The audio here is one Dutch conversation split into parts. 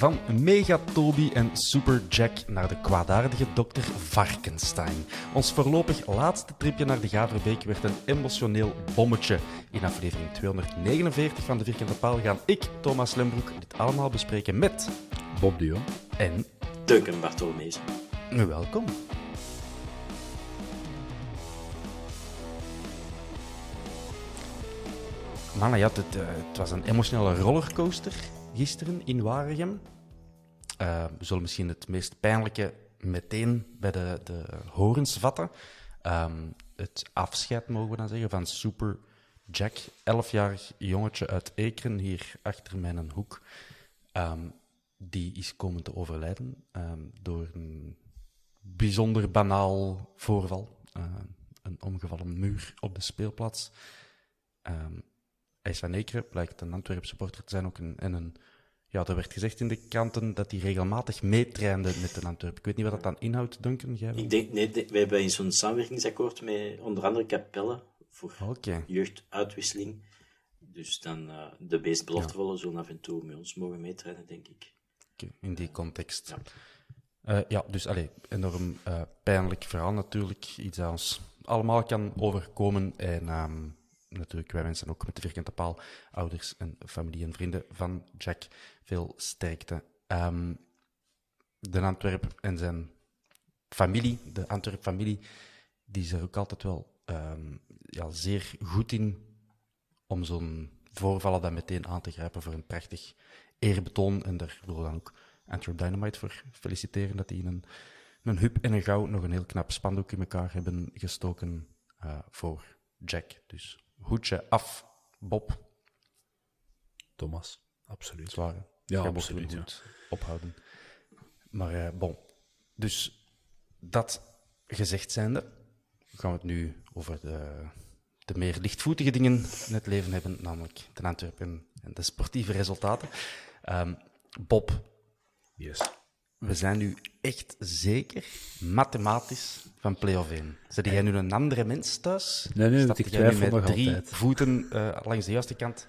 Van Megatobi en Super Jack naar de kwaadaardige dokter Varkenstein. Ons voorlopig laatste tripje naar de Gaverbeek werd een emotioneel bommetje. In aflevering 249 van de Vierkante Paal gaan ik, Thomas Lembroek, dit allemaal bespreken met Bob de Jong. en Duncan Bartolomeus. welkom. Mannen, ja, het, eh, het was een emotionele rollercoaster gisteren in Waregem. Eh, we zullen misschien het meest pijnlijke meteen bij de, de horens vatten. Ehm, het afscheid, mogen we dan zeggen, van Super Jack, 11-jarig jongetje uit Ekeren, hier achter mijn hoek. Ehm, die is komen te overlijden ehm, door een bijzonder banaal voorval. Eh, een omgevallen muur op de speelplaats. Hij is van Ekeren, blijkt een Antwerp supporter te zijn ook. Een, en een, ja, er werd gezegd in de kranten dat hij regelmatig meetrainde met een Antwerp. Ik weet niet wat dat dan inhoudt, Duncan. Jij? Ik denk, nee, de- we hebben in zo'n samenwerkingsakkoord met onder andere Capelle voor jeugduitwisseling. Dus dan eh, de meest beloftevolle zullen af en toe met ons mogen meetrainen, denk ik. Oké, in die context. Ja. Eh, ja, dus allee, enorm eh, pijnlijk verhaal natuurlijk. Iets dat ons allemaal kan overkomen. En ehm, natuurlijk, wij mensen ook met de vierkante paal, ouders en familie en vrienden van Jack, veel sterkte. Ehm, de Antwerp en zijn familie, de Antwerp-familie, die is er ook altijd wel ehm, ja, zeer goed in om zo'n voorvallen dan meteen aan te grijpen voor een prachtig eerbetoon. En daar we dan ook Antwerp Dynamite voor feliciteren, dat die in een, een hub en een gauw nog een heel knap spandoek in elkaar hebben gestoken eh, voor Jack. Dus hoedje af, Bob. Thomas, absoluut. Zwaar. hè? Ja, Jij absoluut, ja. ophouden. Maar eh, bon. Dus dat gezegd zijnde, gaan we het nu over de, de meer lichtvoetige dingen in het leven hebben, namelijk de Antwerpen en de sportieve resultaten. Ehm, Bob, Yes. We zijn nu echt zeker mathematisch van play-off 1. Zet jij nu een andere mens thuis? Nee, nee, want ik jij nu twijfel met nog drie altijd. voeten eh, langs de juiste kant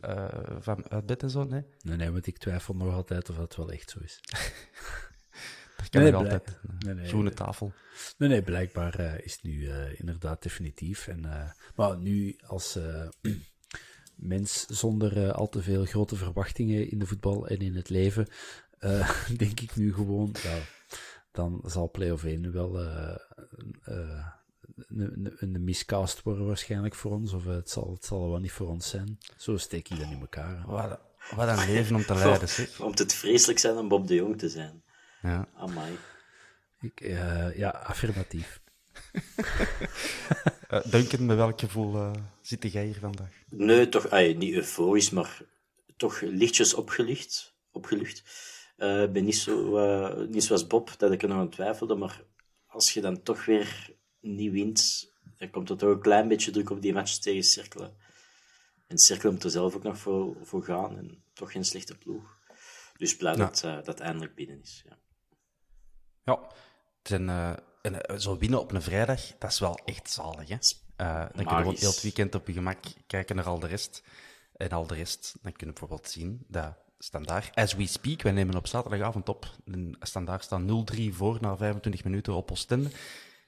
eh, van uit bed en zo? Nee? Nee, nee, want ik twijfel nog altijd of dat wel echt zo is. Dat kan Nee, nog altijd. nee, nee, Groene nee. tafel. Nee, nee, blijkbaar eh, is het nu inderdaad definitief. En, maar nu als mens zonder al te veel grote verwachtingen in de voetbal en in het leven, eh, denk ik nu gewoon, ja, dan zal play-off 1 wel eh, eh, een, een, een miscast worden waarschijnlijk voor ons. Of het, zal, het zal wel niet voor ons zijn. Zo steek ik dat in elkaar. Wat, wat een leven om te leiden, zeg. Om het vreselijk zijn om Bob de Jong te zijn. Ja. Amai. Ik, eh, ja, affirmatief. Uh, Duncan, met welk gevoel eh, zit jij hier vandaag? Nee, toch ay, niet euforisch, maar toch lichtjes opgelucht. opgelucht. Ik ben niet, zo, eh, niet zoals Bob, dat ik er nog aan twijfelde, maar als je dan toch weer niet wint, dan komt er toch een klein beetje druk op die match tegen cirkelen. En Cirkel moet er zelf ook nog voor, voor gaan. En toch geen slechte ploeg. Dus blij dat uh, dat eindelijk binnen is. Ja, ja uh, en, uh, zo winnen op een vrijdag, dat is wel echt zalig. Hè? dan kun je gewoon heel het weekend op je gemak kijken naar al de rest. En al de rest, dan kun je bijvoorbeeld zien dat Standaard, as we speak, wij nemen op zaterdagavond op. Standaard staan 0-3 voor na 25 minuten op Oostende.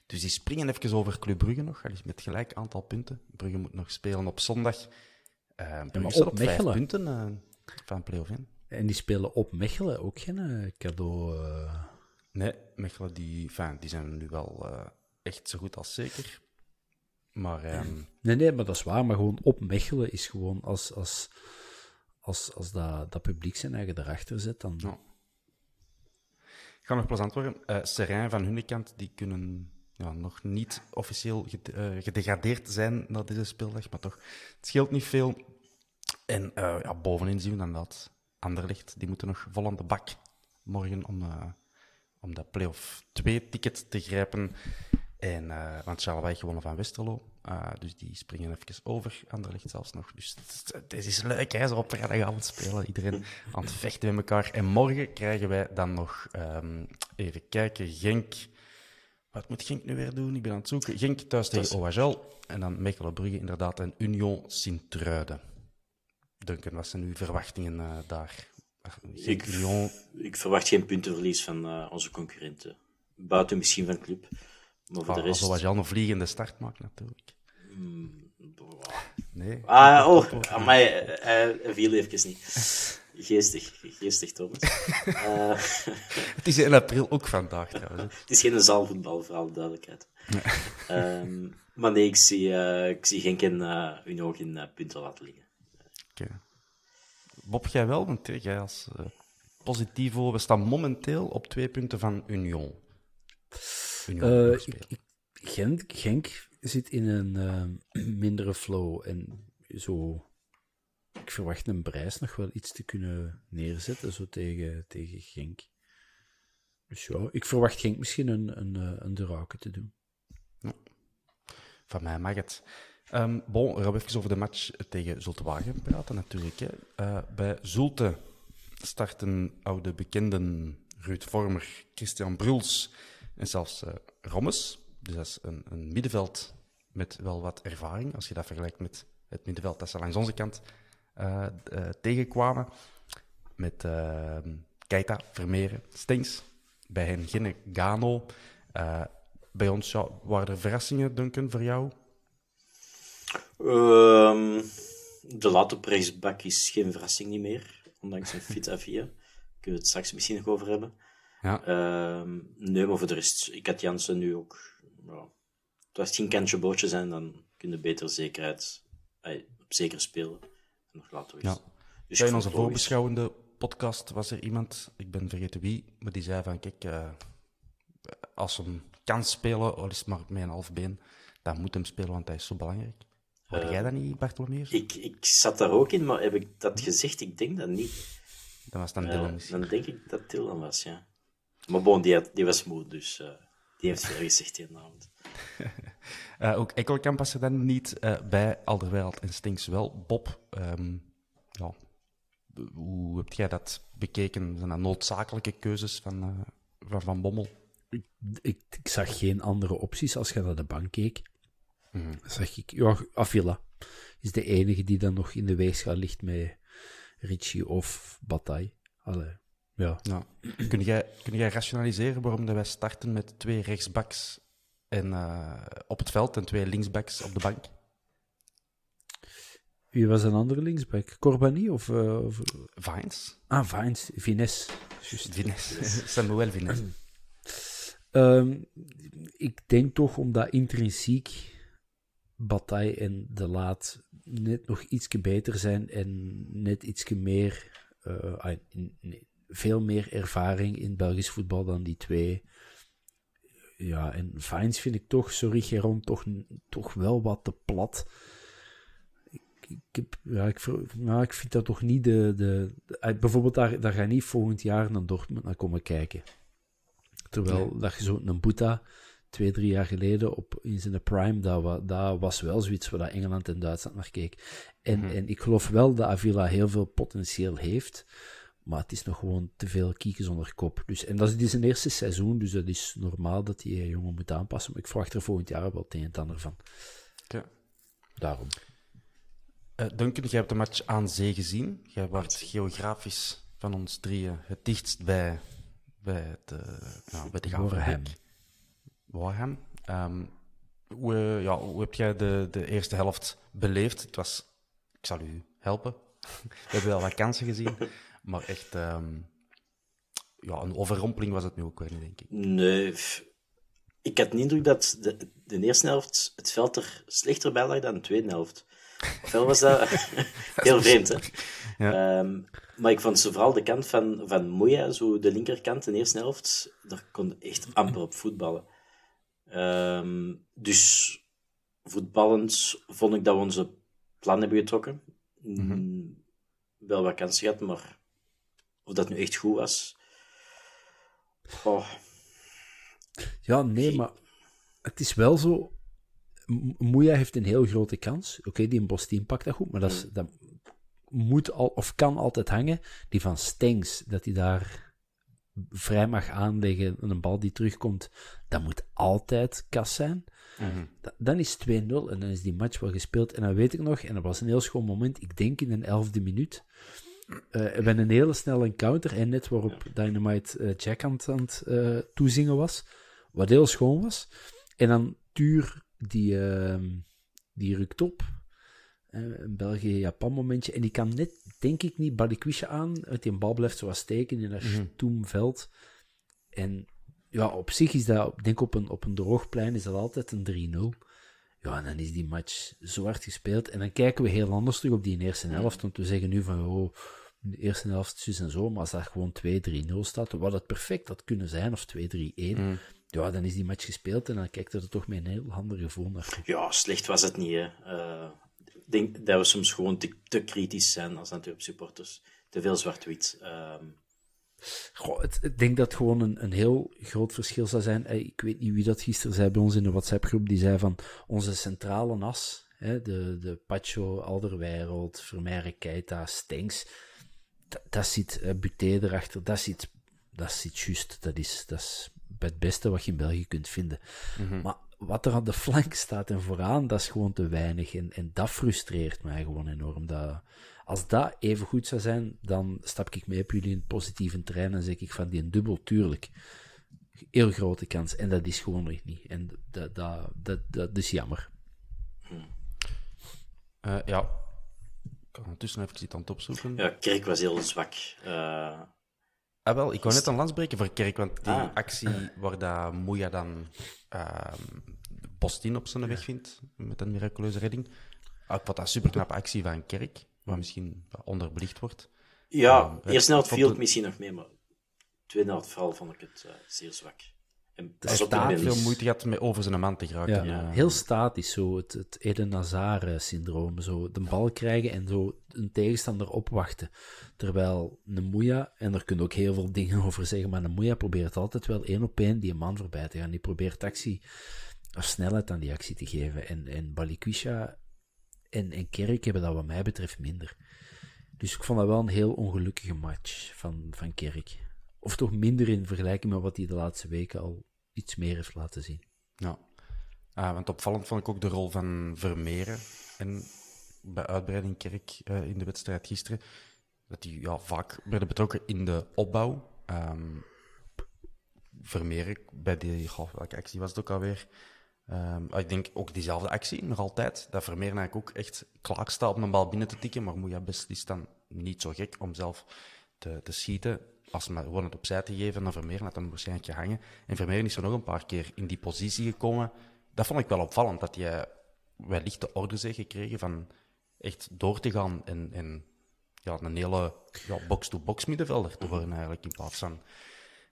Dus die springen even over Club Brugge nog, met gelijk aantal punten. Brugge moet nog spelen op zondag. Uh, ja, maar op, vijf punten uh, van play-off in. En die spelen op Mechelen ook geen uh, cadeau? Nee, Mechelen die, enfin, die zijn nu wel echt zo goed als zeker. Maar, um... Nee, nee, maar dat is waar. Maar gewoon op Mechelen is gewoon als, als, als, als dat, dat publiek zijn eigen erachter zet, dan... Ja. Gaat nog plezant worden. Uh, van hun kant, die kunnen ja, nog niet officieel gedegradeerd zijn na deze speeldag, maar toch, het scheelt niet veel. En uh, ja, bovenin zien we dan dat Anderlicht, die moeten nog vol aan de bak morgen om, om dat play-off 2-ticket te grijpen. En, want Charleroi gewonnen van Westerlo. Uh, dus die springen even over. Anderlicht zelfs nog. Dus het, is leuk, hè, zo op vrijdagavond spelen. Iedereen aan het vechten met elkaar. En morgen krijgen wij dan nog, um, even kijken, Genk wat moet Genk nu weer doen? Ik ben aan het zoeken. Genk thuis tegen OHL. En dan Mechelen Brugge inderdaad. En Union Sint-Truiden. Duncan, wat zijn uw verwachtingen uh, daar? Genk, ik, Union... ik verwacht geen puntenverlies van uh, onze concurrenten. Buiten misschien van club. Maar voor ah, de rest... Als OHL een vliegende start maakt, natuurlijk. Mm, nee. Ah, oh, maar hij viel even niet. Geestig, geestig, Thomas. uh, het is in april ook vandaag, trouwens. het is geen zaalvoetbal, voor alle duidelijkheid. um, maar nee, ik zie, uh, ik zie geen uh, hun oog in uh, punten laten liggen. Okay. Bob, jij wel? Want jij als positivo, we staan momenteel op twee punten van Union. Union ik, ik, Genk, Genk zit in een mindere flow en zo ik verwacht een prijs nog wel iets te kunnen neerzetten, zo tegen, tegen Genk. Dus ja, ik verwacht Genk misschien een, een, eh, een Drake te doen. Van mij mag het. Um, bon, we gaan even over de match tegen Zulte Wagen praten natuurlijk. Hè. Uh, bij Zulte starten oude bekenden Ruud Vormer, Christian Bruls en zelfs uh, Rommes. Dus dat is een, een middenveld met wel wat ervaring, als je dat vergelijkt met het middenveld dat ze langs onze kant uh, tegenkwamen. Met uh, Keita, Vermeeren, Stings. Bij hen Ginne, Gano. bij ons ja, waren er verrassingen, Duncan, voor jou? Um, de late rechtsback is geen verrassing niet meer. Ondanks een fit Avia. Kunnen we het straks misschien nog over hebben. Ja. Uh, nee, maar voor de rest, ik had Jansen nu ook. Als het geen kantje bootje zijn, dan kun je beter zekerheid, op zeker spelen nog laten Ja. Dus in onze voorbeschouwende podcast was er iemand, ik ben vergeten wie, maar die zei van, kijk, uh, als hem kan spelen, al is het maar met een half been, dan moet hem spelen, want hij is zo belangrijk. Hoorde uh, jij dat niet, Bartolomeus? Ik, ik zat daar ook in, maar heb ik dat gezegd? Ik denk dat niet. Dat was dan uh, Dylan misschien. Dan denk ik dat Dylan was, ja. Maar bon, die, had, die was moe, dus die heeft veel gezegd die avond. Uh, ook Ekkelkamp was er dan niet uh, bij, Alderweireld en Stinks wel. Bob, um, ja, hoe heb jij dat bekeken? Zijn dat noodzakelijke keuzes van uh, van, van Bommel? Ik, ik, ik, zag geen andere opties als je naar de bank keek. Mm. zag ik, ja, Avila is de enige die dan nog in de weegschaal ligt met Richie of Bataille. Allee, ja. ja. Kun, jij, kun jij rationaliseren waarom wij starten met twee rechtsbacks en, uh, op het veld en twee linksbacks op de bank. Wie was een andere linksback? Corbani of, uh, of... Vines. Ah, Vines. Vines. Just. Vines. Samuel Vines. um, ik denk toch omdat intrinsiek Bataille en De Laat net nog iets beter zijn en net iets meer, uh, veel meer ervaring in Belgisch voetbal dan die twee ja, en Vines vind ik toch, sorry Geron, toch, toch wel wat te plat. Ik, ik, heb, ja, ik, nou, ik vind dat toch niet de... de, eh, bijvoorbeeld, daar, daar ga je niet volgend jaar naar Dortmund naar komen kijken. Terwijl dat je zo'n Boeta, twee, drie jaar geleden op, in zijn prime, dat, dat was wel zoiets waar Engeland en Duitsland naar keek. En, en ik geloof wel dat Avila heel veel potentieel heeft, maar het is nog gewoon te veel kieken zonder kop. Dus, en dat is zijn eerste seizoen, dus dat is normaal dat die jongen moet aanpassen. Maar ik verwacht er volgend jaar wel het een en het ander van. Oké. Daarom. Uh, Duncan, jij hebt de match aan zee gezien. Jij wordt geografisch van ons drieën het dichtst bij, bij, de, nou, bij de Warham. Warham. Um, hoe, ja, hoe heb jij de, de eerste helft beleefd? Het was, ik zal u helpen. We hebben wel wat kansen gezien, maar echt um, ja, een overrompeling was het nu ook weer niet, denk ik. Nee, ik had de indruk dat de, de eerste helft het veld er slechter bij lag dan de tweede helft. Ofwel was dat heel vreemd, hè? Ja. Um, maar ik vond ze vooral de kant van, van Moya, zo de linkerkant, de eerste helft, daar kon echt amper op voetballen. Um, dus voetballend vond ik dat we onze plan hebben getrokken. Mm -hmm. Wel wat kansen gehad, maar of dat nu echt goed was. Oh. Ja, nee, maar het is wel zo. Moeja heeft een heel grote kans. Oké, okay, die in Bos pakt dat goed, maar dat, is, dat moet al, of kan altijd hangen. Die van Stengs, dat hij daar vrij mag aanleggen en een bal die terugkomt, dat moet altijd kas zijn. Mm -hmm. Dan is 2-0 en dan is die match wel gespeeld. En dan weet ik nog, en dat was een heel schoon moment, ik denk in de elfde minuut, uh, we hebben een hele snelle encounter en net waarop Dynamite uh, Jack aan het uh, toezingen was, wat heel schoon was. En dan Tuur, die, die rukt op, een België-Japan momentje. En die kan net, denk ik niet, Balikwisha aan. Uit die bal blijft zo steken in dat mm -hmm. stoemveld. En ja, op zich is dat, denk op een, op een droogplein is dat altijd een 3-0. Ja, en dan is die match zo hard gespeeld. En dan kijken we heel anders terug op die eerste helft. Want we zeggen nu van, oh, de eerste helft zus en zo. Maar als dat gewoon 2-3-0 staat, wat het perfect had kunnen zijn, of 2-3-1... Mm. Ja, dan is die match gespeeld en dan kijkt er toch met een heel ander gevoel naar. Ja, slecht was het niet, hè. Uh ik denk dat we soms gewoon te, te kritisch zijn als Antwerp supporters. Te veel zwart-wit. Um... Goh, het, ik denk dat het gewoon een, een heel groot verschil zou zijn. Ik weet niet wie dat gisteren zei bij ons in de WhatsApp-groep. Die zei van onze centrale as, hè, de, de Pacho, Alderweireld, Vermeire, Keita, Stenks. Dat, dat zit uh, Buté erachter. Dat zit, dat zit juist. Dat is, dat is het beste wat je in België kunt vinden. Mm -hmm. Maar wat er aan de flank staat en vooraan, dat is gewoon te weinig. En, en dat frustreert mij gewoon enorm. Dat, als dat even goed zou zijn, dan stap ik mee op jullie in het positieve terrein en zeg ik van die een dubbel, tuurlijk. Heel grote kans. En dat is gewoon nog niet. En dat, dat, dat, dat is jammer. Uh, ja. Ik kan ondertussen even iets aan het opzoeken. Ja, Kerk was heel zwak. Uh... Ah, wel, ik wou net een lans breken voor Kerk, want die ah. actie waar dat Moeja dan uh, Postin op zijn weg vindt, met een miraculeuze redding. Ik vond dat een superknappe actie van Kerk, wat misschien onderbelicht wordt. Ja, uh, eerst helft viel het misschien nog mee, maar tweede helft vooral vond ik het uh, zeer zwak. En hij staat veel moeite gehad met over zijn man te geraken. Ja, ja. Heel statisch, zo het, het Eden Hazard-syndroom. Zo de bal krijgen en zo een tegenstander opwachten. Terwijl een Moeja, en daar kun je ook heel veel dingen over zeggen, maar een Moeja probeert altijd wel één op één die een man voorbij te gaan. Die probeert actie of snelheid aan die actie te geven. En, en Balikwisha en, Kerk hebben dat wat mij betreft minder. Dus ik vond dat wel een heel ongelukkige match van, van Kerk. Of toch minder in vergelijking met wat hij de laatste weken al iets meer heeft laten zien. Ja, ah, want opvallend vond ik ook de rol van Vermeeren. En bij uitbreiding Kerk uh, in de wedstrijd gisteren. Dat die ja, vaak werden betrokken in de opbouw. Um, Vermeeren, bij die, welke actie was het ook alweer? Um, ik denk ook diezelfde actie, nog altijd. Dat Vermeer eigenlijk ook echt klaar staat om een bal binnen te tikken. Maar Moeja best is dan niet zo gek om zelf te, te schieten. Als maar gewoon het opzij te geven, dan Vermeer had hem waarschijnlijk gehangen. En Vermeer is er nog een paar keer in die positie gekomen. Dat vond ik wel opvallend, dat hij wellicht de orde heeft gekregen van echt door te gaan en, ja, een hele box-to-box middenvelder te worden eigenlijk, in plaats van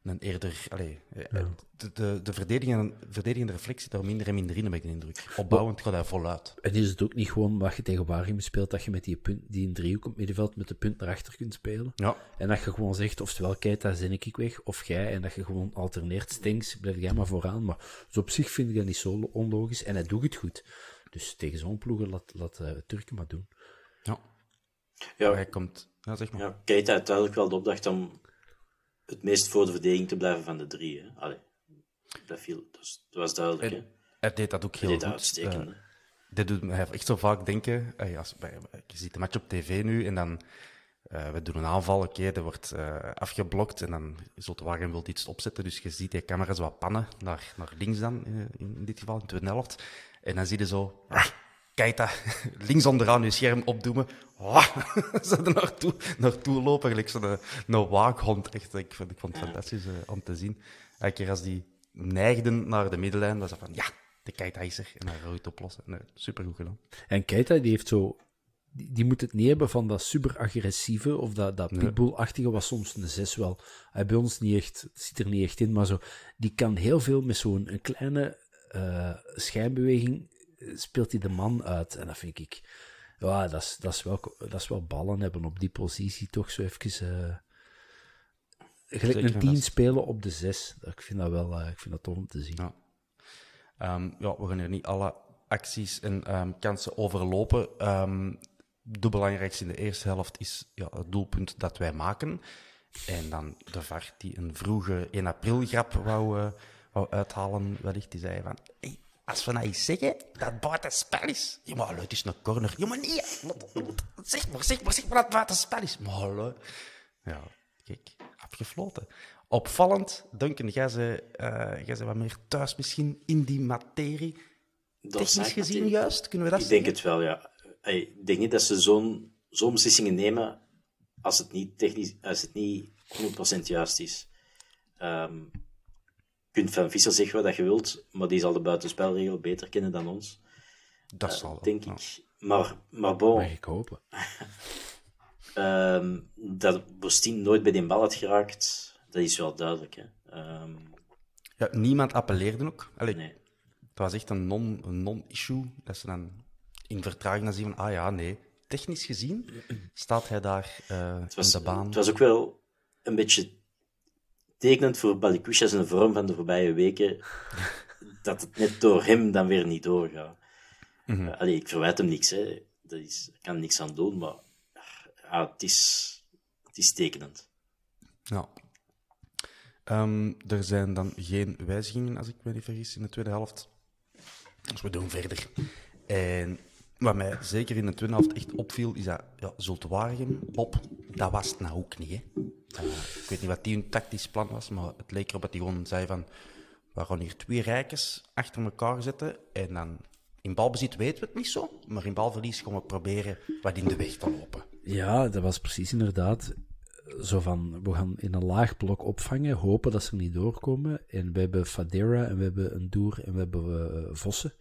een eerder... Allee, eh, de, de, de verdedigende, verdedigende reflectie daar minder en minder in, heb ik de indruk. Opbouwend gaat hij voluit. En is het ook niet gewoon wat je tegen Waregem speelt, dat je met die, punt, die een driehoek op het middenveld met de punt naar achter kunt spelen? Ja. En dat je gewoon zegt, oftewel Keita, zin ik weg, of jij, en dat je gewoon alterneert, Stinks, blijf jij maar vooraan. Maar dus op zich vind ik dat niet zo onlogisch, en hij doet het goed. Dus tegen zo'n ploegen laat, laat uh, Turken maar doen. Ja. Ja, Hij komt... Ja, zeg maar. ja Keita heeft duidelijk wel de opdracht om het meest voor de verdediging te blijven van de drie. Hè. Allee, dat, viel, dus, dat was duidelijk. Hè. Hij deed dat ook heel Hij deed goed. dat uitstekend. Hè. dit doet mij echt zo vaak denken. eh, als, bij- je ziet de match op tv nu en dan. eh, we doen een aanval, oké, er wordt eh, afgeblokt en dan Zotwagen wil iets opzetten, dus je ziet die camera's wat pannen naar, naar links dan, eh, in dit geval, in de helft. En dan zie je zo, dat, links onderaan je scherm opdoemen, Wah! ze er naartoe, naartoe lopen, gelijk zo'n een, een waakhond. Echt, ik vond, ik vond het fantastisch eh, om te zien. Elke keer als die neigden naar de middenlijn, was dat van, ja, de kijk is er, en je het oplossen. Nee, supergoed gedaan. En Keita, die heeft zo... Die, die moet het niet hebben van dat super-agressieve of dat, dat pitbull-achtige, wat soms een 6 wel... Hij bij ons niet echt, zit er niet echt in, maar zo... Die kan heel veel met zo'n kleine eh, schijnbeweging eh, speelt hij de man uit. En dat vind ik... Ja, dat is, dat is, wel, dat is wel ballen hebben op die positie, toch zo even... eh gelijk een en 10 vast. spelen op de 6. Ik vind dat wel eh, ik vind dat tof om te zien. Ja. Ehm, ja, we gaan hier niet alle acties en ehm, kansen overlopen. Ehm de belangrijkste in de eerste helft is ja, het doelpunt dat wij maken. En dan de VAR die een vroege 1 april grap wou, eh, wou uithalen, wellicht. Die zei van, hey, als we nou eens zeggen dat buiten spel is. Ja, maar het is een corner. Ja, maar nee. Zeg maar, zeg maar, zeg maar dat het buiten spel is. Maar hallo. Ja, kijk, afgefloten. Opvallend, Duncan, jij eh, jij zei wat meer thuis misschien in die materie. Dat Technisch gezien juist, kunnen we dat Ik denk het wel, ja. Ik denk niet dat ze zo'n zo'n beslissingen nemen als het niet, technisch, als het niet 100% juist is. Ehm, kunt van Visser zeggen wat je wilt, maar die zal de buitenspelregel beter kennen dan ons, Dat zal wel, denk ik. Maar, maar bon, Mag ik hopen. ehm, dat Bostien nooit bij die bal had geraakt, dat is wel duidelijk. Hè. Ehm, Ja, niemand appelleerde ook. Allee, nee. Het was echt een non- een non-issue. dat ze dan in vertraging dan zien van, ah ja, nee. Technisch gezien staat hij daar eh, Het was, in de baan. het was ook wel een beetje tekenend voor Balikwisha zijn vorm van de voorbije weken, dat het net door hem dan weer niet doorgaat. Allee, ik verwijt hem niks, hè. Dat is, ik kan niks aan doen, maar ja, het, is, het is tekenend. Ja. Ehm, er zijn dan geen wijzigingen, als ik me niet vergis, in de tweede helft. Dus we doen verder. En wat mij zeker in de tweede helft echt opviel, is dat ja, Zultwaregem, Bob, dat was het nou ook niet. Hè. Eh, ik weet niet wat die hun tactisch plan was, maar het leek erop dat hij gewoon zei van we gaan hier twee rijkers achter elkaar zetten en dan in balbezit weten we het niet zo, maar in balverlies gaan we proberen wat in de weg te lopen. Ja, dat was precies inderdaad zo van, we gaan in een laag blok opvangen, hopen dat ze niet doorkomen. En we hebben Fadera en we hebben een Doer en we hebben eh, Vossen.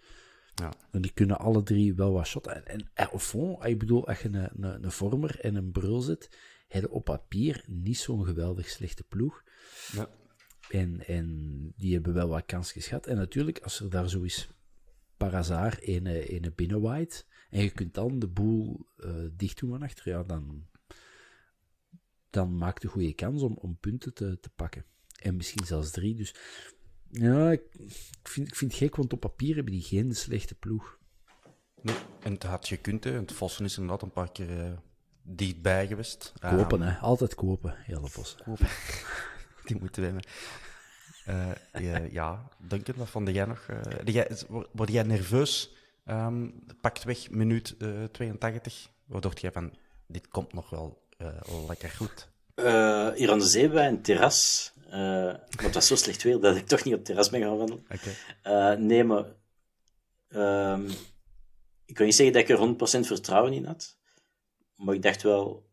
Ja. En die kunnen alle drie wel wat shotten. En, en eh, au fond, ik bedoel, als je een, een, een vormer en een brul zet, heb je op papier niet zo'n geweldig slechte ploeg. Ja. En, en die hebben wel wat kansjes gehad. En natuurlijk, als er daar zo is, par hasard, een, een binnenwaait, en je kunt dan de boel eh, dicht doen van achter, ja, dan, dan maakt de goede kans om, om punten te, te pakken. En misschien zelfs drie. Dus ja, ik, vind, ik vind het gek, want op papier hebben die geen slechte ploeg. Nee, en het had gekund, hè. Het Vossen is inderdaad een paar keer eh, dichtbij geweest. Kopen, Ehm, hè. Altijd kopen, hele vossen. kopen. Die moeten we hebben. Eh, ja, ja, Duncan, wat vond jij nog? eh, jij, word- jij nerveus? Ehm, pakt weg, minuut eh 82. Wat dacht jij van, dit komt nog wel eh, lekker goed? Eh, hier aan de zee bij een terras. Maar het was zo slecht weer dat ik toch niet op het terras ben gaan wandelen. Oké. Eh, nee, maar ehm, ik kan niet zeggen dat ik er 100% vertrouwen in had. Maar ik dacht wel...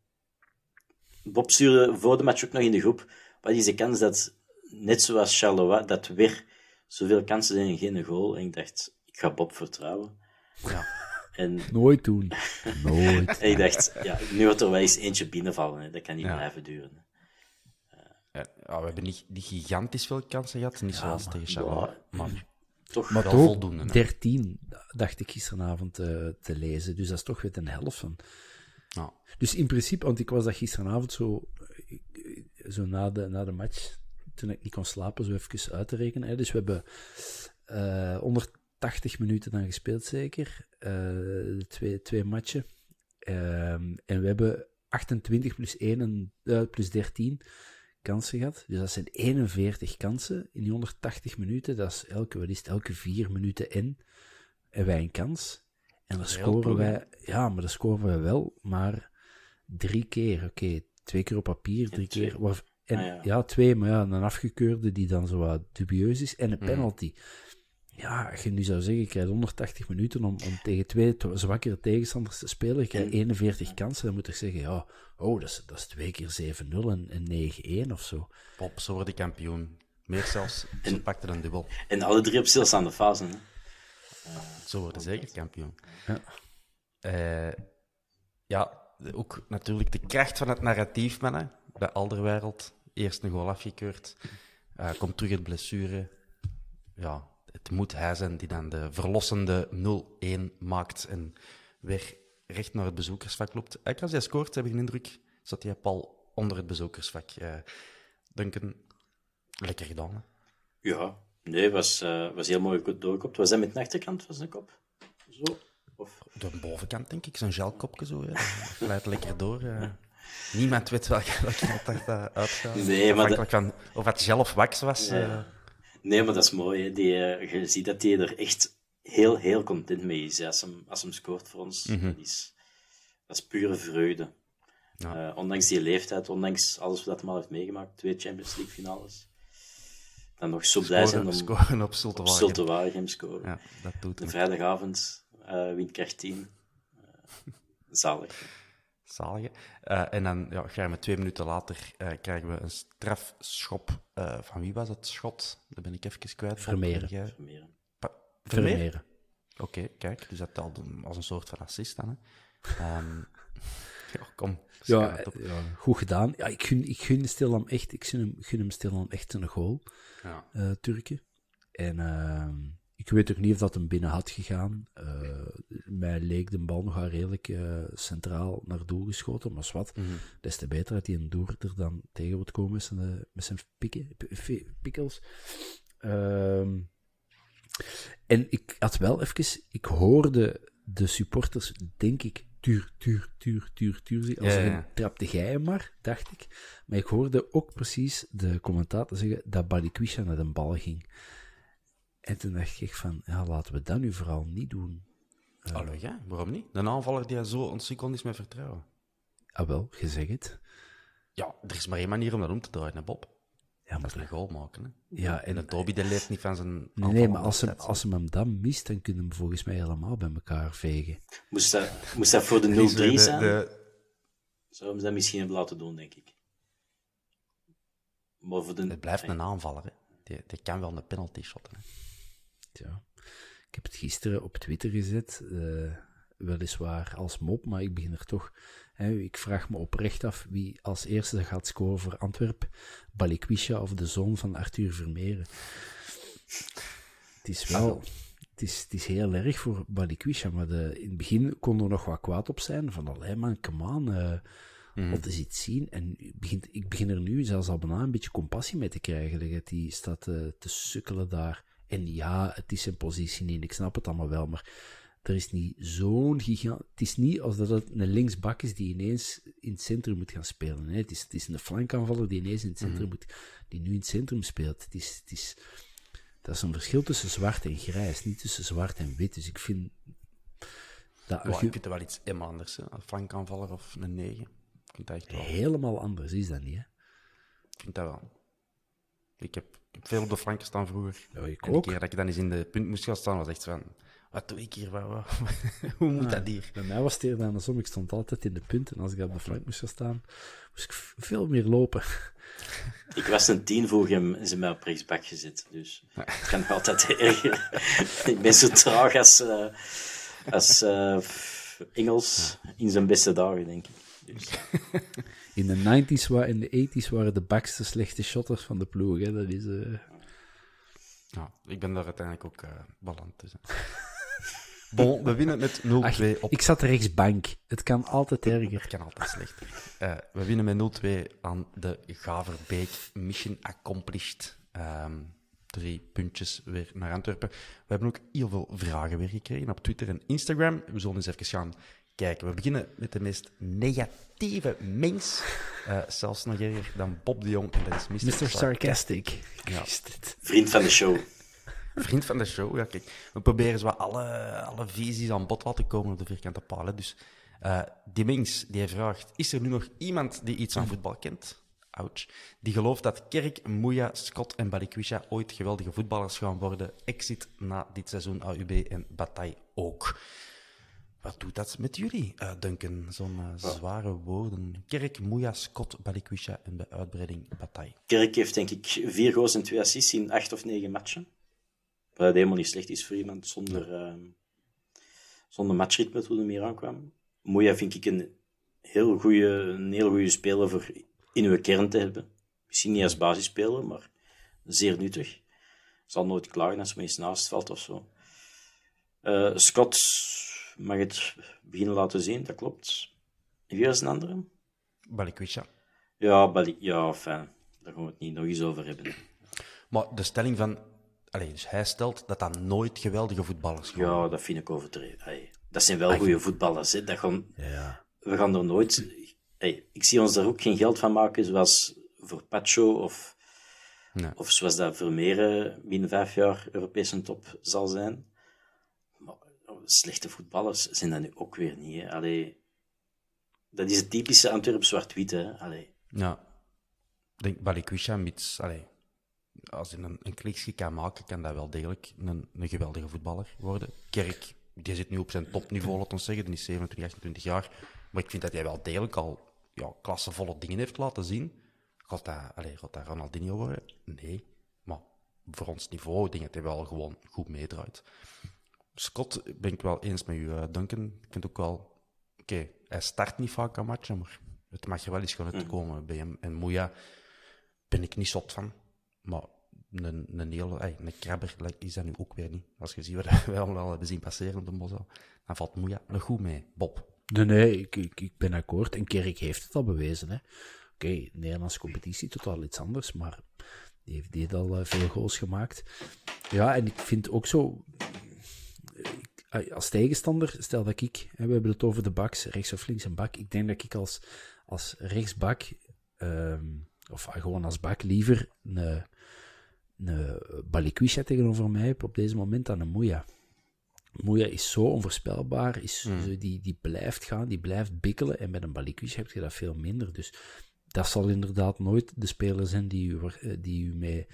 Bob stuurde voor de match ook nog in de groep. Wat is de kans dat, net zoals Charleroi, dat weer zoveel kansen zijn en geen goal? En ik dacht, ik ga Bob vertrouwen. Ja. En, Nooit doen. Nooit. en ik dacht, ja, nu gaat er wel eens eentje binnenvallen. Hè. Dat kan niet Ja. blijven duren. Hè. ja, we hebben niet, niet gigantisch veel kansen gehad, niet zoals tegen Charleroi. Maar, toch Maar wel toch voldoende, hè. 13, dacht ik gisteravond eh, te lezen. Dus dat is toch weer een helft van. ja. Dus in principe, want ik was dat gisteravond zo, zo na, de, na de match, toen ik niet kon slapen, zo even uit te rekenen. Hè. Dus we hebben eh 180 minuten dan gespeeld, zeker. eh, de twee, twee matchen. Ehm, en we hebben 28 plus, 1 en, eh, plus 13 kansen gehad. Dus dat zijn 41 kansen in die 180 minuten. Dat is elke, wat is het, elke vier minuten in hebben wij een kans. En dan scoren wij, ja, maar dan scoren wij wel maar drie keer. Oké, twee keer op papier, drie keer. en, Ah, ja. ja. twee, maar ja, een afgekeurde die dan zo wat dubieus is. En een Mhm. penalty. Ja, als je nu zou zeggen, je krijgt 180 minuten om, om tegen twee zwakkere tegenstanders te spelen. Je krijgt 41 kansen. Dan moet ik zeggen, ja, oh, dat is, dat is twee keer 7-0 en, en 9-1 of zo. Pop, zo word ik kampioen. Meer zelfs, ze pakten een dubbel. En alle drie op stilstaande fase. Hè? Zo worden zeker kampioen. Ja. Eh, ja, de- ook natuurlijk de kracht van het narratief, mannen. Bij Alderwereld, eerst een goal afgekeurd. Eh, komt terug uit blessure. Ja, het moet hij zijn die dan de verlossende 0-1 maakt en weer recht naar het bezoekersvak loopt. Eigenlijk als hij scoort, heb ik een indruk, zat hij pal onder het bezoekersvak. Eh Duncan, lekker gedaan. Hè? Ja, nee, was, eh, was heel mooi doorgekopt. Was dat met de achterkant van zijn kop? Zo? Of... De bovenkant, denk ik, zo'n gelkopje zo. Dat Glijdt lekker door. eh. Niemand weet welke, welke kant dat uitgaat. Nee, maar Afhankelijk van of het gel of wax was. Ja. Nee, maar dat is mooi. Hè. Die, eh, je ziet dat hij er echt heel, heel content mee is. hè, Als hem, als hem scoort voor ons. dat, is, dat is pure vreugde. Ja. Eh, ondanks die leeftijd, ondanks alles wat hij al heeft meegemaakt. Twee Champions League finales. Dan nog zo blij zijn om scoren op op Zultewagen. Zulte Waregem scoren. Ja, dat doet De vrijdagavond, eh windkracht 10. Eh, zalig. Zalig. hè. Eh, en dan ja, ga je met twee minuten later eh, krijgen we een strafschop. eh, van wie was het schot? Dat ben ik even kwijt. Vermeeren. Vermeeren. Vermeer? Vermeeren. Oké, kijk. Dus dat telt als een soort van assist dan. Hè. Ehm, ja, kom. Ja, goed gedaan. Ja, ik gun, ik gun Stilam echt, ik gun hem, gun hem Stilam echt een goal, Ja. eh Turken. En ehm, ik weet ook niet of dat hem binnen had gegaan. Eh, mij leek de bal nog wel redelijk eh, centraal naar doel geschoten, maar zwart. Mhm. Des te beter dat hij een door er dan tegen wordt komen met zijn, eh, met zijn pikken, pikkels. Ehm, en ik had wel even, ik hoorde de supporters, denk ik, tuur, tuur, tuur, tuur, tuur. Als Ja, ja, trapte jij hem maar, dacht ik. Maar ik hoorde ook precies de commentator zeggen dat Balikwisha naar de bal ging. En toen dacht ik van, ja, laten we dat nu vooral niet doen. Allee, ja, waarom niet? Een aanvaller die zo ontsukkeld is met vertrouwen. Ah wel, je zegt het. Ja, er is maar één manier om dat om te draaien, hè, Bob. Ja, Dat is maar, een goal maken. Hè. ja, En en, de Dobby die leeft niet van zijn nee, nee, maar als hem, stats. als hem hem dan mist, dan kunnen we hem volgens mij helemaal bij elkaar vegen. Moest dat, moest dat voor de 0-3 Die is, eh, de- zijn? de- Zouden ze dat misschien hebben laten doen, denk ik. Maar voor de... Het blijft een aanvaller. Hè. Die, die kan wel een penalty shotten. Hè. Ja. Ik heb het gisteren op Twitter gezet, eh, weliswaar als mop, maar ik begin er toch. Hè, ik vraag me oprecht af wie als eerste gaat scoren voor Antwerp, Balikwisha of de zoon van Arthur Vermeeren. Het is wel, het is, het is heel erg voor Balikwisha, maar de, in het begin kon er nog wat kwaad op zijn, van allee man, come on, eh wat is iets zien. En ik begin, ik begin er nu zelfs al bijna een beetje compassie mee te krijgen, dat die staat eh, te sukkelen daar. En ja, het is zijn positie niet, ik snap het allemaal wel, maar er is niet zo'n gigant... Het is niet als dat het een linksbak is die ineens in het centrum moet gaan spelen. Hè. Het, is, het is een flankaanvaller die ineens in het centrum moet... Die nu in het centrum speelt. Het is... Het is dat is een verschil tussen zwart en grijs, niet tussen zwart en wit. Dus ik vind... Dat Ja, ik vind het wel iets helemaal anders. Hè. Een flankaanvaller of een 9. Ik vind dat echt wel. helemaal anders is dat niet, hè. Ik vind dat wel. Ik heb, ik heb veel op de flanken staan vroeger. Ja, ik en de ook. keer dat ik dan eens in de punt moest gaan staan, was echt van... Wat doe ik hier? Wat, wat- hoe moet dat hier? Bij mij was het eerder andersom. Ik stond altijd in de punt. En als ik op de flank moest gaan staan, moest ik veel meer lopen. Ik was een tien voor hem en ze mij op rechtsbak gezet. Dus het kan me altijd erger. ik ben zo traag als, eh, als eh, Engels in zijn beste dagen, denk ik. Dus. In de 90s wa- en de 80s waren de Bucks de slechte shotters van de ploeg. Hè. Dat is, eh, Ja, ik ben daar uiteindelijk ook uh, ballant tussen. Bon, we winnen met 0-2 Ach, op... Ik zat rechtsbank. Het kan altijd erger. Het kan altijd slechter. Uh, we winnen met 0-2 aan de Gaverbeek. Mission accomplished. Um, drie puntjes weer naar Antwerpen. We hebben ook heel veel vragen weer gekregen op Twitter en Instagram. We zullen eens even gaan kijken. We beginnen met de meest negatieve mens. Uh, zelfs nog erger dan Bob de Jong. En dat is Mr. Mr. Sarcastic. Ja. Vriend van de show. Vriend van de show, ja, kijk. We proberen zo alle, alle visies aan bod laten komen op de vierkante palen. Dus uh, die mens die vraagt: Is er nu nog iemand die iets aan voetbal kent? Ouch. Die gelooft dat Kerk, Moeja, Scott en Balikwisha ooit geweldige voetballers gaan worden. Exit na dit seizoen AUB en Bataille ook. Wat doet dat met jullie, uh, Duncan? Zo'n uh, zware woorden. Kerk, Moeja, Scott, Balikwisha en bij uitbreiding Bataille. Kerk heeft denk ik vier goals en twee assists in acht of negen matchen. Wat helemaal niet slecht is voor iemand zonder, ja. uh, zonder matchritme toen hij meer aankwam. Moeja vind ik een heel goede, een heel goede speler voor in uw kern te hebben. Misschien niet als basisspeler, maar zeer nuttig. Zal nooit klagen als er iets naast valt of zo. Uh, Scott mag het beginnen laten zien, dat klopt. Wie is een andere? Balikwisha. Ja, Bali ja, fijn. Daar gaan we het niet nog eens over hebben. Maar de stelling van... Allee, dus hij stelt dat dat nooit geweldige voetballers gaan Ja, dat vind ik overdreven. Dat zijn wel goede voetballers. Hè. Dat gaan, ja. We gaan er nooit... Hey, ik zie ons daar ook geen geld van maken, zoals voor Pacho of, nee. of zoals dat Vermeeren binnen vijf jaar Europese top zal zijn. Slechte voetballers zijn dat nu ook weer niet. Hè. Allee, dat is het typische Antwerp zwart-wit. Allee. Ja. Denk Balikwisha. Allee, als hij een, een kan maken, kan dat wel degelijk een, een geweldige voetballer worden. Kerk, die zit nu op zijn topniveau, laten we zeggen. Die is 27, 28 jaar. Maar ik vind dat hij wel degelijk al ja, klassevolle dingen heeft laten zien. Gaat dat, allez, gaat dat Ronaldinho worden? Nee. Maar voor ons niveau denk ik dat hij wel gewoon goed meedraait. Scott ben ik wel eens met u, uh, Duncan. Ik vind ook wel... Oké, okay, hij start niet vaak aan matchen, maar het mag er wel eens gaan uitkomen bij hem. En Moeja ben ik niet zot van. Maar een, een hele... Ey, een krabber is dat nu ook weer niet. Als je ziet wat we al hebben zien passeren op de Mosel, dan valt Moeja nog goed mee. Bob. Nee, nee, ik, ik, ik ben akkoord. En Kerk heeft het al bewezen. Oké, okay, Nederlandse competitie, totaal iets anders, maar die heeft, die heeft al uh, veel goals gemaakt. Ja, en ik vind ook zo... Als tegenstander, stel dat ik... Hè, we hebben het over de baks, rechts of links een bak. Ik denk dat ik als, als rechtsbak, um, of gewoon als bak, liever een, een Balikwisha tegenover mij heb op deze moment dan een Moeja. Moeja is zo onvoorspelbaar, is, mm. die, die blijft gaan, die blijft bikkelen. En met een Balikwish heb je dat veel minder. Dus dat zal inderdaad nooit de speler zijn die u, die u met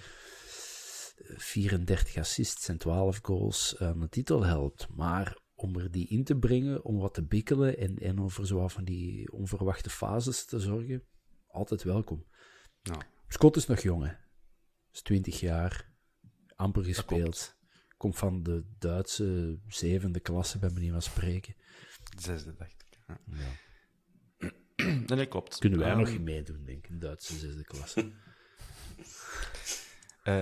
34 assists en 12 goals aan de titel helpt. Maar om er die in te brengen, om wat te bikkelen en, en om voor zo van die onverwachte fases te zorgen, altijd welkom. Ja. Scott is nog jong, hè. Is 20 jaar, amper gespeeld. Komt van de Duitse zevende klasse, bij manier van spreken. Zesde, dacht ik. Ja. Ja. nee, klopt. Kunnen wij Um, nog niet meedoen, denk ik, in Duitse zesde klasse. uh,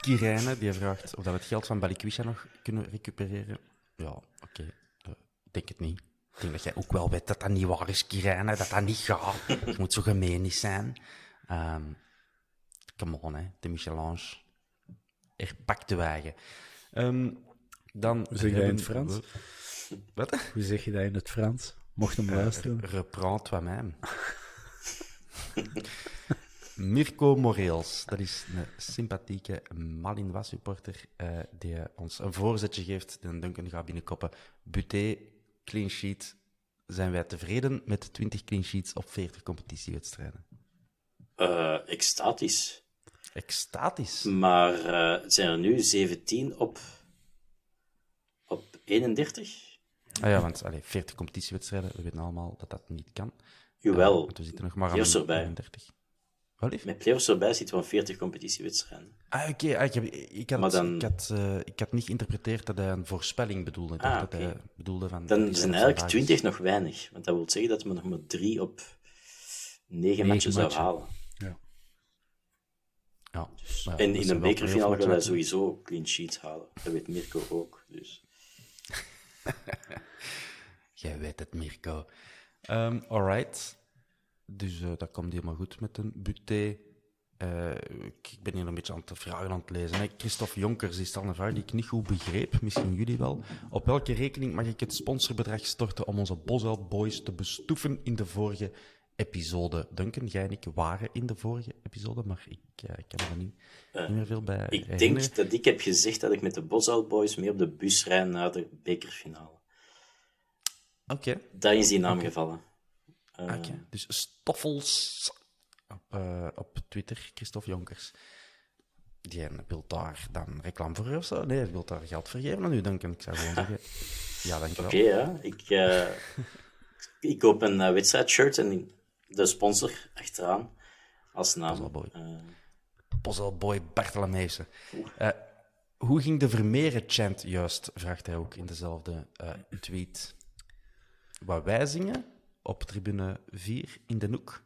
Kirijne, die vraagt of dat we het geld van Balikwisha nog kunnen recupereren. Ja, oké. Okay. Uh, ik denk het niet. Ik denk dat jij ook wel weet dat dat niet waar is, Kirijne. Dat dat niet gaat. Je moet zo gemeen niet zijn. Um, come on, hè. De Michelange. Er pakt de wagen. Um, dan Hoe zeg je dat in het Frans? We... Wat? Hoe zeg je dat in het Frans? Mocht hem luisteren. Uh, reprends toi-même. Mirko Moreels. Dat is een sympathieke Malinwa-supporter eh, die ons een voorzetje geeft. Den Duncan gaat binnenkoppen. Buté, clean sheet. Zijn wij tevreden met 20 clean sheets op 40 competitiewedstrijden? Uh, extatisch. Extatisch? Maar eh, zijn er nu 17 op, op 31? Ah ja, want allez, 40 competitiewedstrijden, we weten allemaal dat dat niet kan. Jawel. We zitten nog maar aan 31. Wat lief? Met playoffs erbij zitten van 40 competitiewedstrijden. Ah, oké. Okay. Ah, ik, had, ik, uh, ik had niet geïnterpreteerd dat hij een voorspelling bedoelde. Ik ah, dat hij bedoelde van... Dan zijn eigenlijk 20 nog weinig. Want dat wil zeggen dat we nog maar 3 op 9 matchen zou halen. Ja. ja. Dus... en in een bekerfinale wil hij sowieso clean sheets halen. Dat weet Mirko ook. Dus. Jij weet het, Mirko. Um, alright. Dus uh, dat komt helemaal goed met een buté. Uh, ik ben hier een beetje aan het vragen aan het lezen. Hè. Christophe Jonkers is stelt een vraag die ik niet goed begreep, misschien jullie wel. Op welke rekening mag ik het sponsorbedrag storten om onze Bosel Boys te bestoeven in de vorige episode? Duncan, jij en ik waren in de vorige episode, maar ik, uh, ik kan er niet, niet meer veel bij Ik denk dat ik heb gezegd dat ik met de Bosel Boys mee op de bus rijd naar de bekerfinale. Oké. Okay. Daar is die naam gevallen. Uh, Dus Stoffels op, uh, op Twitter, Christophe Jonkers. Die wil daar dan reclame voor of zo? Nee, hij wil daar geld voor geven aan u. Ik zou gewoon zeggen, ja, dankjewel. Oké, okay, ja. Ik, uh, ik koop een wedstrijdshirt en de sponsor achteraan als naam. Puzzleboy. Puzzleboy hoe ging de Vermeeren-chant juist? Vraagt hij ook in dezelfde tweet. Wat wij zingen op tribune 4 in de Noek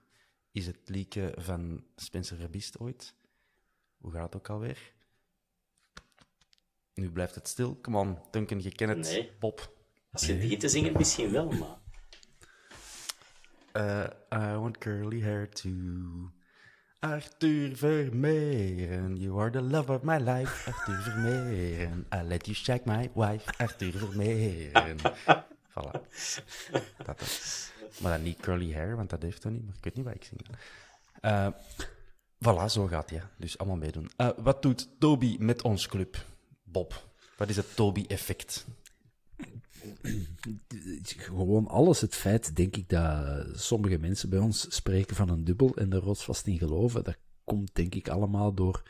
is het lieken van Spencer Verbist ooit. Hoe gaat het ook alweer? Nu blijft het stil. Come on, Duncan, je kent het. Nee. Pop. Als je die te zingen, misschien wel, maar... Uh, I want curly hair too. Arthur Vermeeren, you are the love of my life. Arthur Vermeeren, I let you shake my wife. Arthur Vermeeren. voilà. Dat is. Maar dan niet curly hair, want dat heeft hij niet. Maar ik weet niet wat ik zing. Uh, voilà, zo gaat hij. Dus allemaal meedoen. Uh, wat doet Toby met ons club? Bob, wat is het Toby-effect? Gewoon alles. Het feit, denk ik, dat sommige mensen bij ons spreken van een dubbel en er rotsvast in geloven. Dat komt, denk ik, allemaal door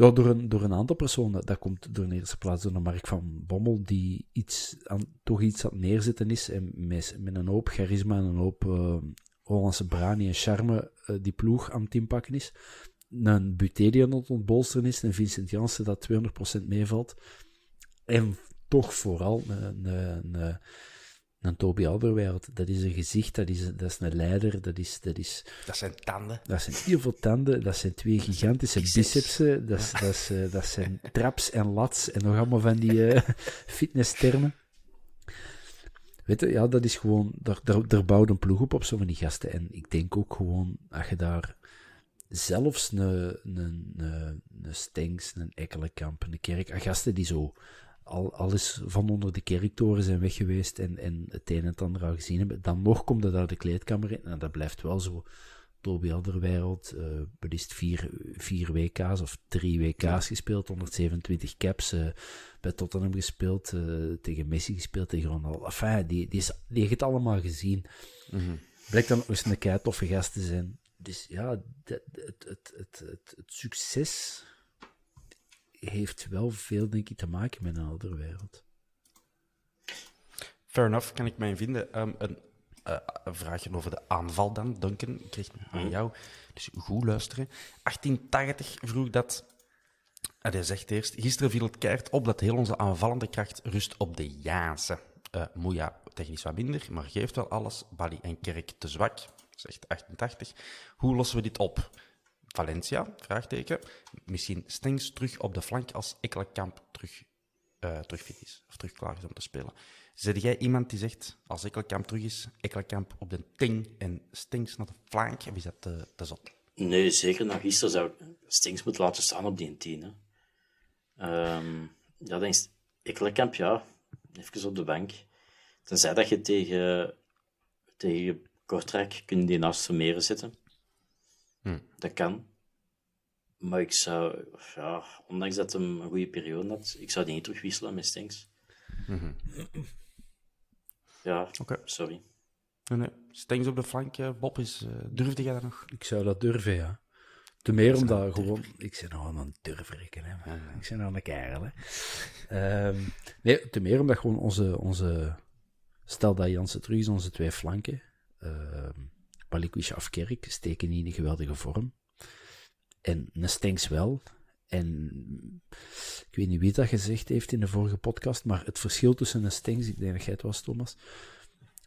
door een, door een aantal personen. Dat komt door in eerste plaats door de Mark van Bommel, die iets aan, toch iets aan het neerzetten is. En met, met een hoop charisma en een hoop uh, Hollandse brani en charme uh, die ploeg aan het inpakken is. Een Buté die aan het ontbolsteren is. Een Vincent Janssen dat 200% meevalt. En toch vooral een, een, een een Toby Alderweireld, dat is een gezicht, dat is, dat is een leider, dat is, dat is... Dat zijn tanden. Dat zijn heel veel tanden, dat zijn twee gigantische bicepsen, dat, is, dat, is, uh, dat zijn traps en lats en nog allemaal van die uh, fitnesstermen. Weet je, ja, dat is gewoon, daar, daar, daar bouwt een ploeg op, op zo van die gasten. En ik denk ook gewoon, als je daar zelfs een, een, een, een Stengs, een Ekkelenkamp, een Kerk, gasten die zo al, alles van onder de kerktoren zijn weg geweest en, en het een en het ander al gezien hebben, dan nog komt het uit de kleedkamer in. En dat blijft wel zo. Toby Alderweireld, uh, beslist vier, vier WK's of drie WK's gespeeld, 127 caps, uh, bij Tottenham gespeeld, uh, tegen Messi gespeeld, tegen Ronaldo. Enfin, die, die, is, die heeft het allemaal gezien. Mm -hmm. Blijkt dan ook eens een kei toffe gast te zijn. Dus ja, het, het, het, het succes heeft wel veel, denk ik, te maken met een andere wereld. Fair enough, kan ik mij vinden. Um, een, uh, een, vraagje over de aanval dan, Duncan. Ik kreeg aan mhm. jou. Dus goed luisteren. 1880 vroeg dat... Uh, hij zegt eerst, gisteren viel het keihard op dat heel onze aanvallende kracht rust op de Jaanse. Uh, Moeja technisch wat minder, maar geeft wel alles. Bali en Kerk te zwak, zegt 88. Hoe lossen we dit op? Valencia, vraagteken. Misschien Stengs terug op de flank als Ekkelenkamp terug, uh, terug fit is. Of terug klaar is om te spelen. Zet jij iemand die zegt, als Ekkelenkamp terug is, Ekkelenkamp op de ting en Stengs naar de flank? Of is dat te, zot? Nee, zeker. nog gisteren zou ik Stengs moeten laten staan op die 10. Um, ehm, ja, dan is Ekkelenkamp, ja, even op de bank. Tenzij dat je tegen, tegen Kortrijk kunt die naast Vermeeren zetten. Hm. Dat kan. Maar ik zou, ja, ondanks dat hem een goede periode had, ik zou die niet terugwisselen met Stenks. Mm Ja, okay. sorry. Nee, nee. Stenks op de flank, eh, Bob, is, uh, durfde jij dat nog? Ik zou dat durven, ja. Te meer omdat gewoon... Ik ben nog een durfrikken, hè. Ja. Ik ben nog een kerel, hè. um, nee, te meer omdat gewoon onze... onze stel dat Jansen terug is, onze twee flanken... Uh, Balikwisha of Kerk steken niet in een geweldige vorm. En een Stenks wel. En ik weet niet wie dat gezegd heeft in de vorige podcast, maar het verschil tussen een Stenks, ik denk dat jij het was, Thomas,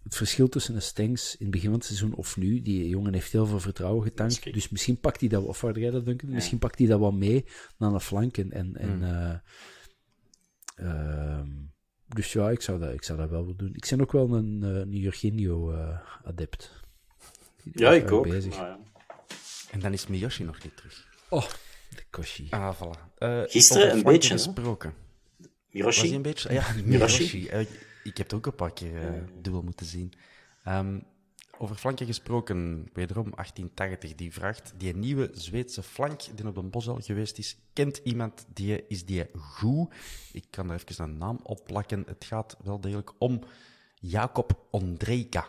het verschil tussen een Stenks in het begin van het seizoen of nu, die jongen heeft heel veel vertrouwen getankt, dus misschien pakt hij dat, of waar jij dat Duncan? Misschien pakt hij dat wat mee naar de flanken en, en Hmm. eh, ehm, dus ja, ik zou, dat, ik zou dat wel willen doen. Ik ben ook wel een, eh, een Jorginho-adept. Ja, ik ook. Bezig. Ja. En dan is Miyoshi nog niet terug. Oh, de Koshi. Ah, voilà. Eh, Gisteren een beetje, gesproken. Een beetje? Ah, Ja. Miroshi. Eh, ik heb het ook een paar keer eh, dubbel moeten zien. Ehm, over flanken gesproken, wederom 1880, die vraagt, die nieuwe Zweedse flank die op de Bosel geweest is, kent iemand die, is die goed? Ik kan er even een naam op plakken. Het gaat wel degelijk om Jacob Ondrejka.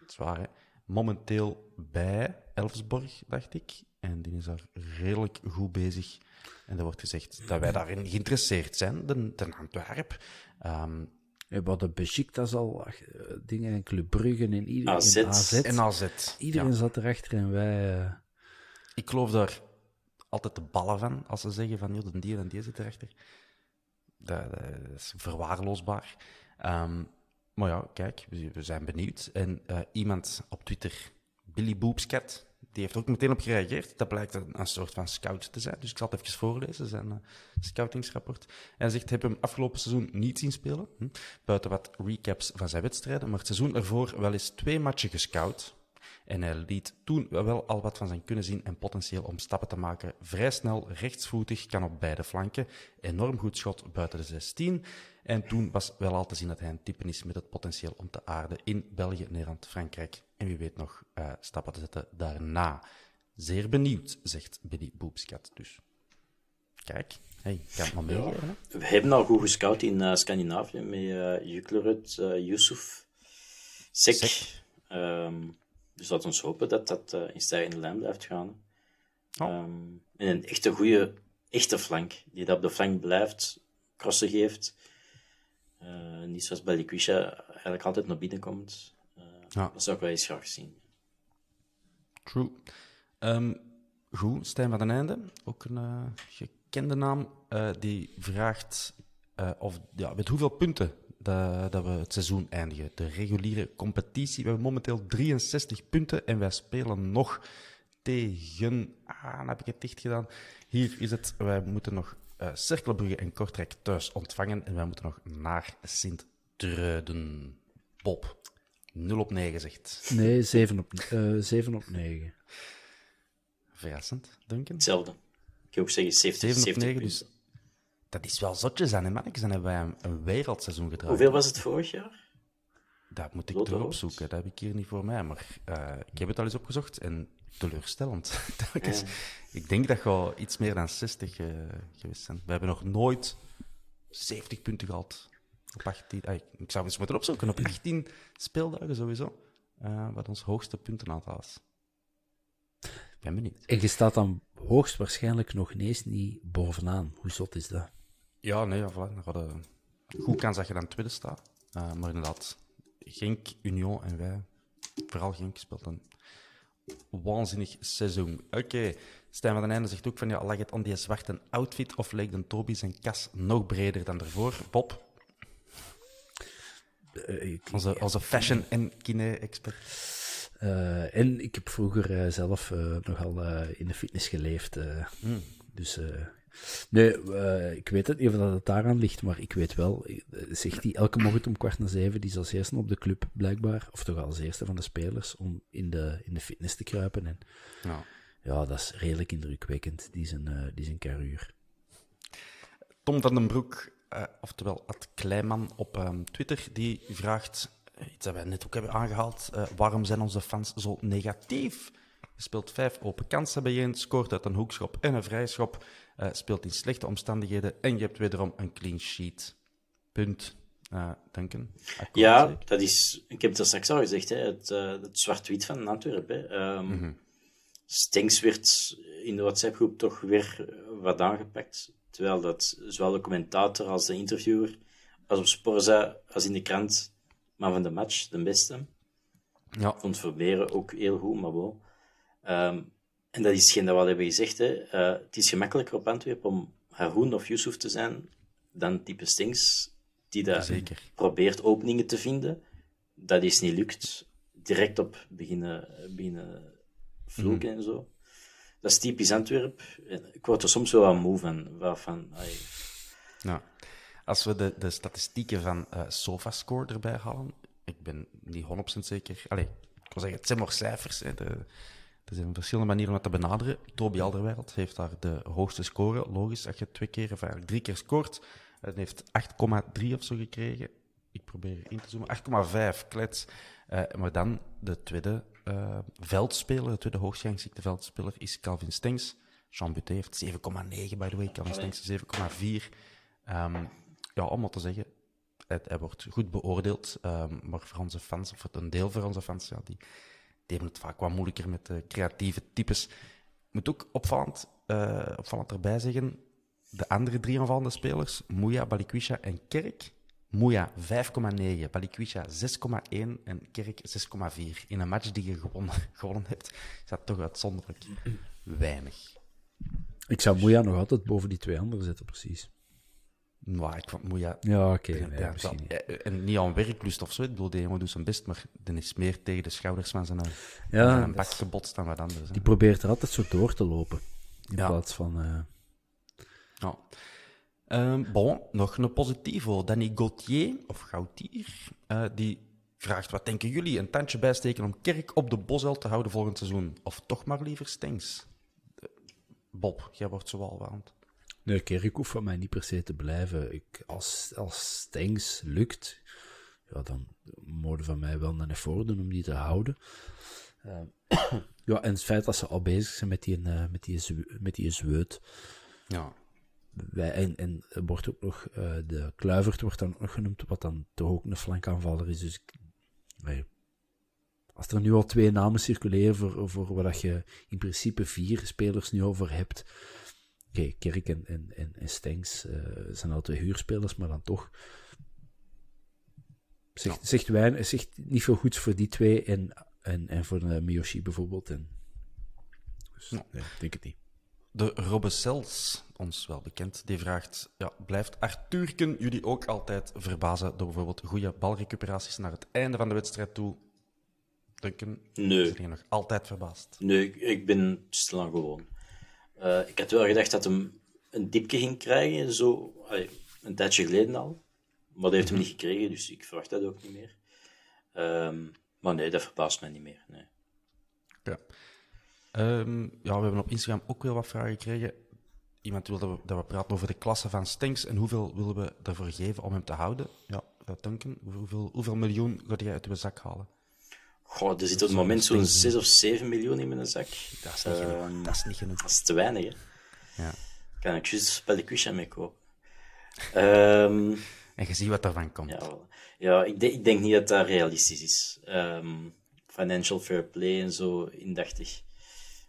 Dat is waar, hè? Momenteel bij Elfsborg, dacht ik. En die is daar redelijk goed bezig. En er wordt gezegd dat wij daarin geïnteresseerd zijn, de, de Antwerp. Ehm, We hadden Besiktas al, eh, dingen en Club Brugge en iedereen. AZ. en AZ. en AZ. Iedereen Ja. zat erachter en wij... eh, Ik geloof daar altijd de ballen van, als ze zeggen van, joh, de die en die zit erachter. Dat, dat is verwaarloosbaar. Ehm, maar ja, kijk, we, zijn benieuwd. En eh, iemand op Twitter, Billy Boopscat, die heeft ook meteen op gereageerd. Dat blijkt een, soort van scout te zijn. Dus ik zal het even voorlezen, zijn eh, scoutingsrapport. Hij zegt, heb hem afgelopen seizoen niet zien spelen. Hm, buiten wat recaps van zijn wedstrijden. Maar het seizoen ervoor wel eens twee matchen gescout. En hij liet toen wel al wat van zijn kunnen zien en potentieel om stappen te maken. Vrij snel, rechtsvoetig, kan op beide flanken. Enorm goed schot buiten de 16. En toen was wel al te zien dat hij een type is met het potentieel om te aarden in België, Nederland, Frankrijk. En wie weet nog eh, stappen te zetten daarna. Zeer benieuwd, zegt Billy Boopscat dus. Kijk, hey, kan het maar hè? We hebben al goed gescout in eh, Scandinavië met uh, Juklerud, eh Yusuf, Sek. Sek. Ehm, dus laten we hopen dat dat eh, in stijgende lijn blijft gaan. Oh. Ehm, en een echte goede, echte flank, die dat op de flank blijft, crossen geeft. Eh, niet zoals bij Liquisha eigenlijk altijd naar binnen komt. Eh, Ja. Dat zou ik wel eens graag zien. True. Ehm, goed, Stijn van den Einde, ook een eh, gekende naam, die vraagt of, ja, met hoeveel punten dat, dat we het seizoen eindigen. De reguliere competitie. We hebben momenteel 63 punten en wij spelen nog tegen... Ah, dan heb ik het dicht gedaan. Hier is het. Wij moeten nog eh Cerkelbrugge en Kortrijk thuis ontvangen en wij moeten nog naar Sint-Truiden. Bob. 0 op 9 zegt. nee, 7 op, eh 7 op 9. Verrassend, Duncan. Hetzelfde. Ik kan ook zeggen 70, 7 op 70 9, punten. dus dat is wel zotjes aan, hè, mannetjes. Dan hebben wij een, een wereldseizoen gedragen. Hoeveel was het vorig jaar? Dat moet ik Lotte erop zoeken. Dat heb ik hier niet voor mij. Maar eh, ik heb het al eens opgezocht en teleurstellend. Telkens. Ik denk dat je iets meer dan 60 eh, geweest zijn. We hebben nog nooit 70 punten gehad. Op 18, ah, ik, zou eens moeten opzoeken. Op 18 speeldagen sowieso. eh, wat ons hoogste puntenaantal was. Ik ben benieuwd. En je staat dan hoogstwaarschijnlijk nog ineens niet bovenaan. Hoe zot is dat? Ja, nee, ja, voilà. Dan gaat een goed kans dat je dan tweede staat. Eh, maar inderdaad, Genk, Union en wij, vooral Genk, speelt een waanzinnig seizoen. Oké, Stijn van den Einde zegt ook van, ja, lag het aan die zwarte outfit of leek de Toby zijn kas nog breder dan ervoor? Bob, Eh, ik- onze, onze fashion- en kine-expert. Eh, en ik heb vroeger eh, zelf nogal in de fitness geleefd. eh. Dus nee, eh, ik weet het niet of dat het daaraan ligt, maar ik weet wel, eh, zegt hij elke morgen om kwart na zeven, die is als eerste op de club blijkbaar, of toch als eerste van de spelers, om in de, in de fitness te kruipen. En Ja. ja, dat is redelijk indrukwekkend, die zijn, eh die zijn karuur. Tom van den Broek, oftewel Ad Kleiman op ehm, Twitter, die vraagt, iets dat wij net ook hebben aangehaald, eh, waarom zijn onze fans zo negatief? Je speelt vijf open kansen bij je, scoort uit een hoekschop en een vrijschop, eh, speelt in slechte omstandigheden en je hebt wederom een clean sheet. Punt. Uh, Duncan? Akkoord, Ja, zeker? dat is, ik heb het straks al gezegd, hè, het, eh, het zwart-wit van Antwerpen. Ehm Stenks werd in de WhatsApp-groep toch weer wat aangepakt. Terwijl dat zowel de commentator als de interviewer, als op Sporza, als in de krant, man van de match, de beste. Ja. Vond Verberen ook heel goed, maar wel. Ehm, en dat is hetgeen dat we al hebben gezegd. Hè. Uh, het is gemakkelijker op Antwerpen om Haroon of Yusuf te zijn dan type Stings, die daar Zeker. probeert openingen te vinden. Dat is niet lukt. Direct op beginnen, beginnen vloeken mm. en zo. Dat is typisch Antwerp. Ik word er soms wel aan moe van. Waarvan, ja. Als we de, de statistieken van uh, SofaScore erbij halen, ik ben niet 100% zeker. Allee, ik wil zeggen, het zijn maar cijfers. Hè. De, er zijn verschillende manieren om dat te benaderen. Toby Alderweireld heeft daar de hoogste score. Logisch, als je twee keer of eigenlijk drie keer scoort. Hij heeft 8,3 of zo gekregen. Ik probeer in te zoomen. 8,5, klets. Uh, maar dan de tweede uh, veldspeler, de tweede hoogstgenksikte veldspeler, is Calvin Stengs. Jean Buté heeft 7,9, by the way. Calvin Stengs 7,4. Um, ja, om maar te zeggen, hij, wordt goed beoordeeld. Um, maar voor onze fans, of een deel van onze fans, ja, die, die hebben het vaak wat moeilijker met de creatieve types. Ik moet ook opvallend, uh, opvallend erbij zeggen, de andere drie aanvallende spelers, Moeja, Balikwisha en Kerk. Moeja 5,9, Balikwisha 6,1 en Kerk 6,4. In een match die je gewonnen, gewonnen hebt, is dat toch uitzonderlijk weinig. Ik zou Moeja nog altijd boven die twee anderen zetten, precies. Nou, ik vond Moeja... Ja, oké. ja, misschien niet. Eh, en niet aan werklust of zo. Ik bedoel, die jongen doet zijn best, maar dan is meer tegen de schouders van zijn, ja, van een bak gebotst dan wat anders. Die probeert er altijd zo door te lopen. In plaats van... Uh... Ja. Um, bon, nog een positivo. Danny Gauthier, of Gautier, uh, die vraagt, wat denken jullie? Een tandje bijsteken om Kerk op de Bosel te houden volgend seizoen? Of toch maar liever Stengs? Bob, jij wordt zo al waand. Nee, Kerk hoeft van mij niet per se te blijven. Ik, als, als Stengs lukt, ja, dan mogen van mij wel een effort doen om die te houden. Uh, ja, en het feit dat ze al bezig zijn met die, uh, met die, met die zweut. Ja. Wij, en, en wordt ook nog, uh, de Kluivert wordt dan ook nog genoemd, wat dan toch ook een flankaanvaller is. Dus nee. als er nu al twee namen circuleren voor, voor waar je in principe vier spelers nu over hebt, okay, Kerk en, en, en, en Stengs uh, zijn al twee huurspelers, maar dan toch. Zegt, zegt, wijn, zegt niet veel goeds voor die twee en, en, en voor de Miyoshi bijvoorbeeld. En, dus, nee, ik denk het niet. De Robbe Sels, ons wel bekend, die vraagt: ja, Blijft Arthurken jullie ook altijd verbazen door bijvoorbeeld goede balrecuperaties naar het einde van de wedstrijd toe? Duncan, nee. ben je nog altijd verbaasd? Nee, ik ben stilaan gewoon. Uh, ik had wel gedacht dat hem een dipje ging krijgen, zo een tijdje geleden al. Maar dat heeft hem niet gekregen, dus ik verwacht dat ook niet meer. Um, maar nee, dat verbaast mij niet meer. Nee. Ja. Um, ja, we hebben op Instagram ook wel wat vragen gekregen. Iemand wilde dat we, dat we praten over de klasse van Stenks en hoeveel willen we ervoor geven om hem te houden. Ja, dat denken. Hoeveel, hoeveel miljoen ga jij uit uw zak halen? Goh, er zit op het moment zo'n 6 of 7 miljoen in mijn zak. Dat is niet genoeg. Ehm, dat is niet genoeg. Dat is te weinig, hè. Ja. Kan ik juist bij de Quisha mee kopen. Um, en je ziet wat ervan komt. Ja, ja ik, denk, ik denk niet dat dat realistisch is. Um, financial fair play en zo, indachtig.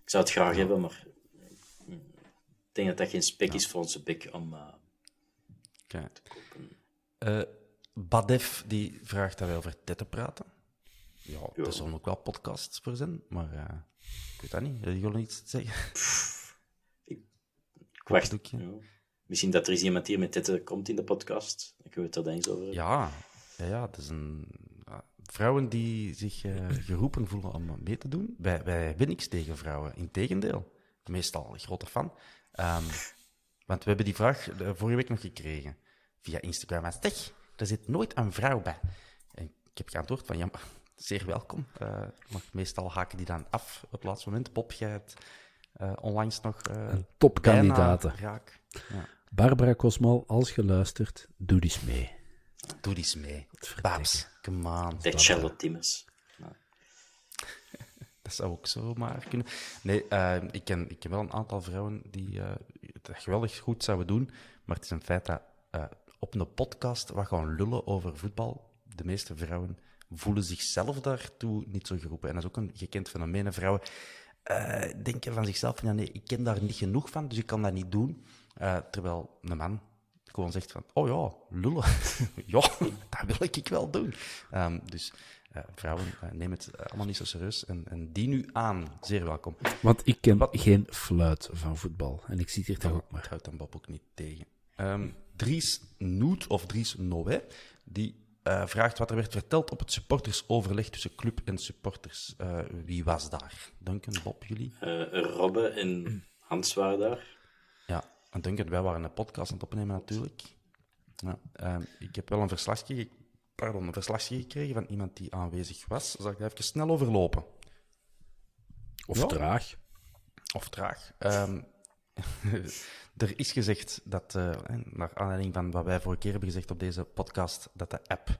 Ik zou het graag ja. hebben, maar ik denk dat dat geen spek ja. is voor onze bek om uh, okay. te kopen. Uh, Badef die vraagt daar wel over dit te praten. Ja, ja. er zullen ook wel podcasts voor zijn, maar uh, ik weet dat niet. Jullie willen iets zeggen? ik, ik wacht. Ja. Misschien dat er eens iemand hier met dit komt in de podcast. Dan kunnen we het er eens over Ja, ja, ja het is een... vrouwen die zich uh, geroepen voelen om mee te doen. Wij, wij hebben niks tegen vrouwen. Integendeel. Meestal grote fan. Um, want we hebben die vraag vorige week nog gekregen. Via Instagram. Zeg, er zit nooit een vrouw bij. En ik heb geantwoord van, ja, zeer welkom. Uh, maar meestal haken die dan af op het laatste moment. Bob, jij hebt uh, onlangs nog... Uh, een topkandidaten. Raak. Ja. Barbara Kosmal, als je luistert, doe eens mee. Doe eens mee. Babs, come on. De Charlotte Timmers. dat zou ook zo maar kunnen. Nee, ik, ken, ik ken wel een aantal vrouwen die het geweldig goed zouden doen. Maar het is een feit dat op een podcast wat gewoon lullen over voetbal, de meeste vrouwen voelen zichzelf daartoe niet zo geroepen. En dat is ook een gekend fenomeen. Vrouwen uh, denken van zichzelf van, ja, nee, ik ken daar niet genoeg van, dus ik kan dat niet doen. Uh, terwijl een man gewoon zegt van, oh ja, lullen. ja, dat wil ik wel doen. Um, dus vrouwen, neem het allemaal niet zo serieus. En, en, die nu aan, zeer welkom. Want ik ken Wat... geen fluit van voetbal. En ik zit hier toch ook maar. Houdt dan Bob ook niet tegen. Um, Dries Noet, of Dries Noé, die uh, vraagt wat er werd verteld op het supportersoverleg tussen club en supporters. Uh, wie was daar? Duncan, Bob, jullie? Uh, Robbe en Hans waren daar. Ja, en Duncan, wij waren een podcast aan het opnemen natuurlijk. Ja, ehm, ik heb wel een verslagje, pardon, een verslagje gekregen van iemand die aanwezig was. Zal ik daar even snel overlopen? Of traag. Of traag. Um, er is gezegd dat, uh, naar aanleiding van wat wij vorige keer hebben gezegd op deze podcast, dat de app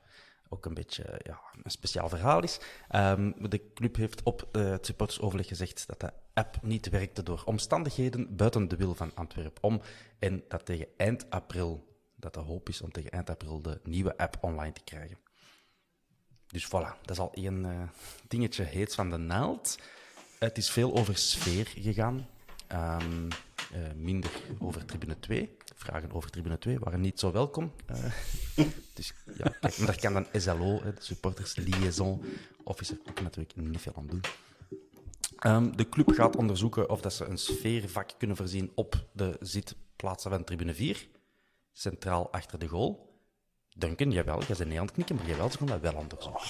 ook een beetje ja, een speciaal verhaal is. Um, de club heeft op uh, het supportersoverleg gezegd dat de app niet werkte door omstandigheden buiten de wil van Antwerpen om. En dat tegen eind april, dat de hoop is om tegen eind april de nieuwe app online te krijgen. Dus voilà, dat is al één uh, dingetje heets van de naald. Het is veel over sfeer gegaan. Um, uh, minder over tribune 2. Vragen over tribune 2 waren niet zo welkom. Uh, dus ja, kijk, maar daar kan dan SLO, de supporters liaison officer, ook natuurlijk niet veel aan doen. Um, de club gaat onderzoeken of dat ze een sfeervak kunnen voorzien op de zitplaatsen van tribune 4, centraal achter de goal. Duncan, jawel, jij bent niet aan het knikken, maar jawel, ze gaan dat wel onderzoeken.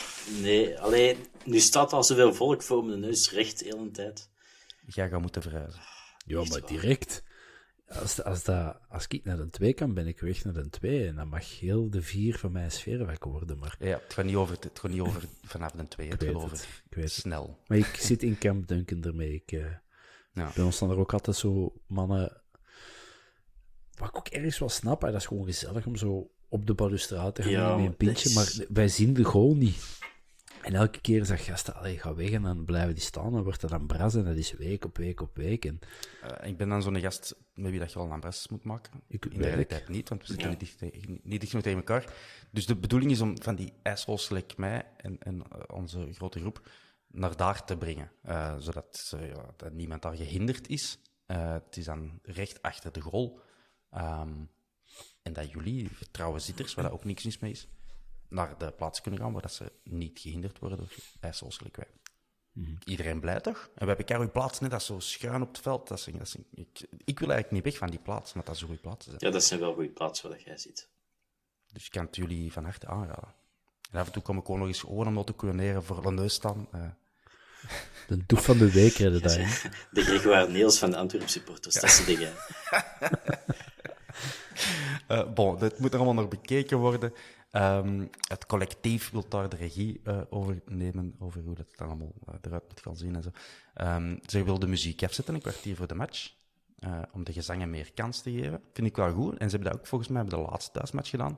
Nee, alleen, nu staat al zoveel volk voor mijn neus recht de hele tijd. Jij gaat moeten verhuizen. Ja, maar direct. Als, als, dat, als ik naar een 2 kan, ben ik weg naar een 2. En dan mag heel de 4 van mijn sfeer worden. Maar... Ja, het gaat niet over, het gaat niet over vanaf een 2, het gaat over ik weet snel. Het. Maar ik zit in Camp Duncan ermee. Ik, uh, ja. Bij ons staan er ook altijd zo mannen. Wat ik ook ergens wel snap, hè, dat is gewoon gezellig om zo op de balustrade te gaan ja, met een pintje. Is... Maar wij zien de goal niet. En elke keer zeg gasten, allee, ga weg en dan blijven die staan. Dan wordt dat dan bras en dat is week op week op week. En... Uh, ik ben dan zo'n gast met wie dat je al een bras moet maken. Ik, In de realiteit niet, want we zitten ja. niet, dicht, niet dicht tegen elkaar. Dus de bedoeling is om van die ijshols gelijk mij en, en uh, onze grote groep naar daar te brengen. Uh, zodat ja, dat niemand daar gehinderd is. het is dan recht achter de goal. Um, en dat jullie, trouwe zitters, waar dat ook niks mis mee is, naar de plaats kunnen gaan waar dat ze niet gehinderd worden door ijsels gelijk wij. Mm. Iedereen blij toch? En we hebben een plaats, net dat zo schuin op het veld. Dat is, dat is, ik, ik, wil eigenlijk niet weg van die plaats, maar dat is een goede plaats. Ja, dat zijn wel goede plaatsen waar jij zit. Dus ik kan het jullie van harte aanraden. En af en toe kom ik gewoon nog eens gewoon om te coördineren voor de neus staan. Uh. De doef van de week redden daar. De Gregoire Niels van de Antwerp supporters, ja. dat is dingen. uh, bon, dit moet er allemaal nog bekeken worden. Um, het collectief wil daar de regie uh, over nemen, over hoe dat dan allemaal uh, eruit moet gaan zien en zo. Um, ze wil de muziek afzetten, een kwartier voor de match, uh, om de gezangen meer kans te geven. Vind ik wel goed. En ze hebben dat ook volgens mij bij de laatste thuismatch gedaan.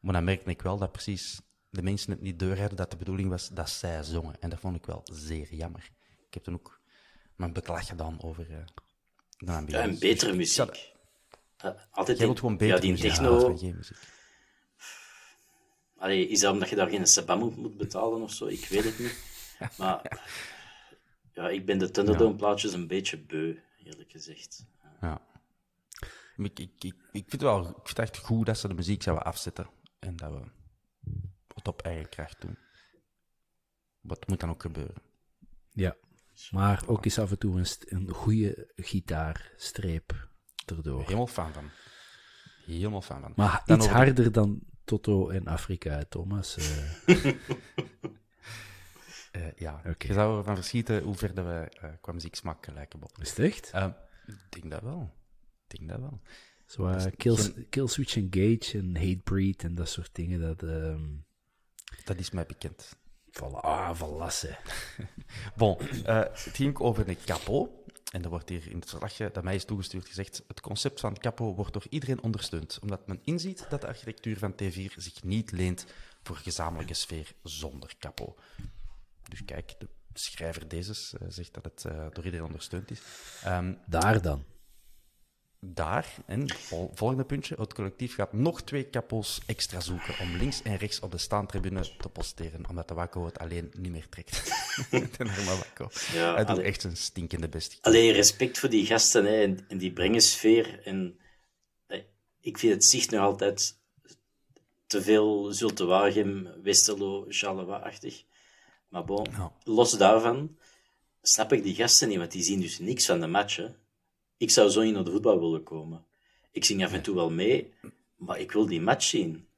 Maar dan merkte ik wel dat precies de mensen het niet doorhadden dat de bedoeling was dat zij zongen. En dat vond ik wel zeer jammer. Ik heb toen ook mijn beklag gedaan over de ambiance. Ja, en betere muziek. altijd Jij wilt gewoon beter ja, die techno... muziek. Allee, is dat omdat je daar geen sabam moet, moet betalen of zo? Ik weet het niet. Maar ja, ik ben de Thunderdome-plaatjes een beetje beu, eerlijk gezegd. Ja. Ik, ik, ik, ik, vind wel, ik vind het echt goed dat ze de muziek zouden afzetten. En dat we het op eigen kracht doen. Wat moet dan ook gebeuren? Ja, maar ook eens af en toe een, een goede gitaarstreep erdoor. Helemaal fan van. Helemaal fan van. Maar iets harder dan Toto en Afrika, Thomas. Uh... uh, ja, okay. je zou ervan verschieten hoe ver we uh, qua muzieksmak lijken, Bob. Is het echt? ik denk dat wel. Ik denk dat wel. Zo, kill, geen... kill Switch Engage en Hatebreed en dat soort dingen, dat... Um... Dat is mij bekend. Voilà, ah, verlassen. bon, het ging over een capo. En er wordt hier in het verslagje dat mij is toegestuurd gezegd: het concept van Capo wordt door iedereen ondersteund, omdat men inziet dat de architectuur van T4 zich niet leent voor gezamenlijke sfeer zonder Capo. Dus kijk, de schrijver deze uh, zegt dat het uh, door iedereen ondersteund is. Um, Daar dan daar, en volgende puntje, het collectief gaat nog twee kapos extra zoeken om links en rechts op de staantribune te posteren, omdat de Wakko het alleen niet meer trekt. de Wakko. Ja, Hij doet echt een stinkende best. Alleen respect voor die gasten hè, en, die brengen sfeer. En, ik vind het zicht nog altijd te veel Zulte Waregem, Westerlo, Charleroi-achtig. Maar bon, los daarvan snap ik die gasten niet, want die zien dus niks van de matchen. Ik zou zo niet naar de voetbal willen komen. Ik zing af en toe wel mee, maar ik wil die match zien.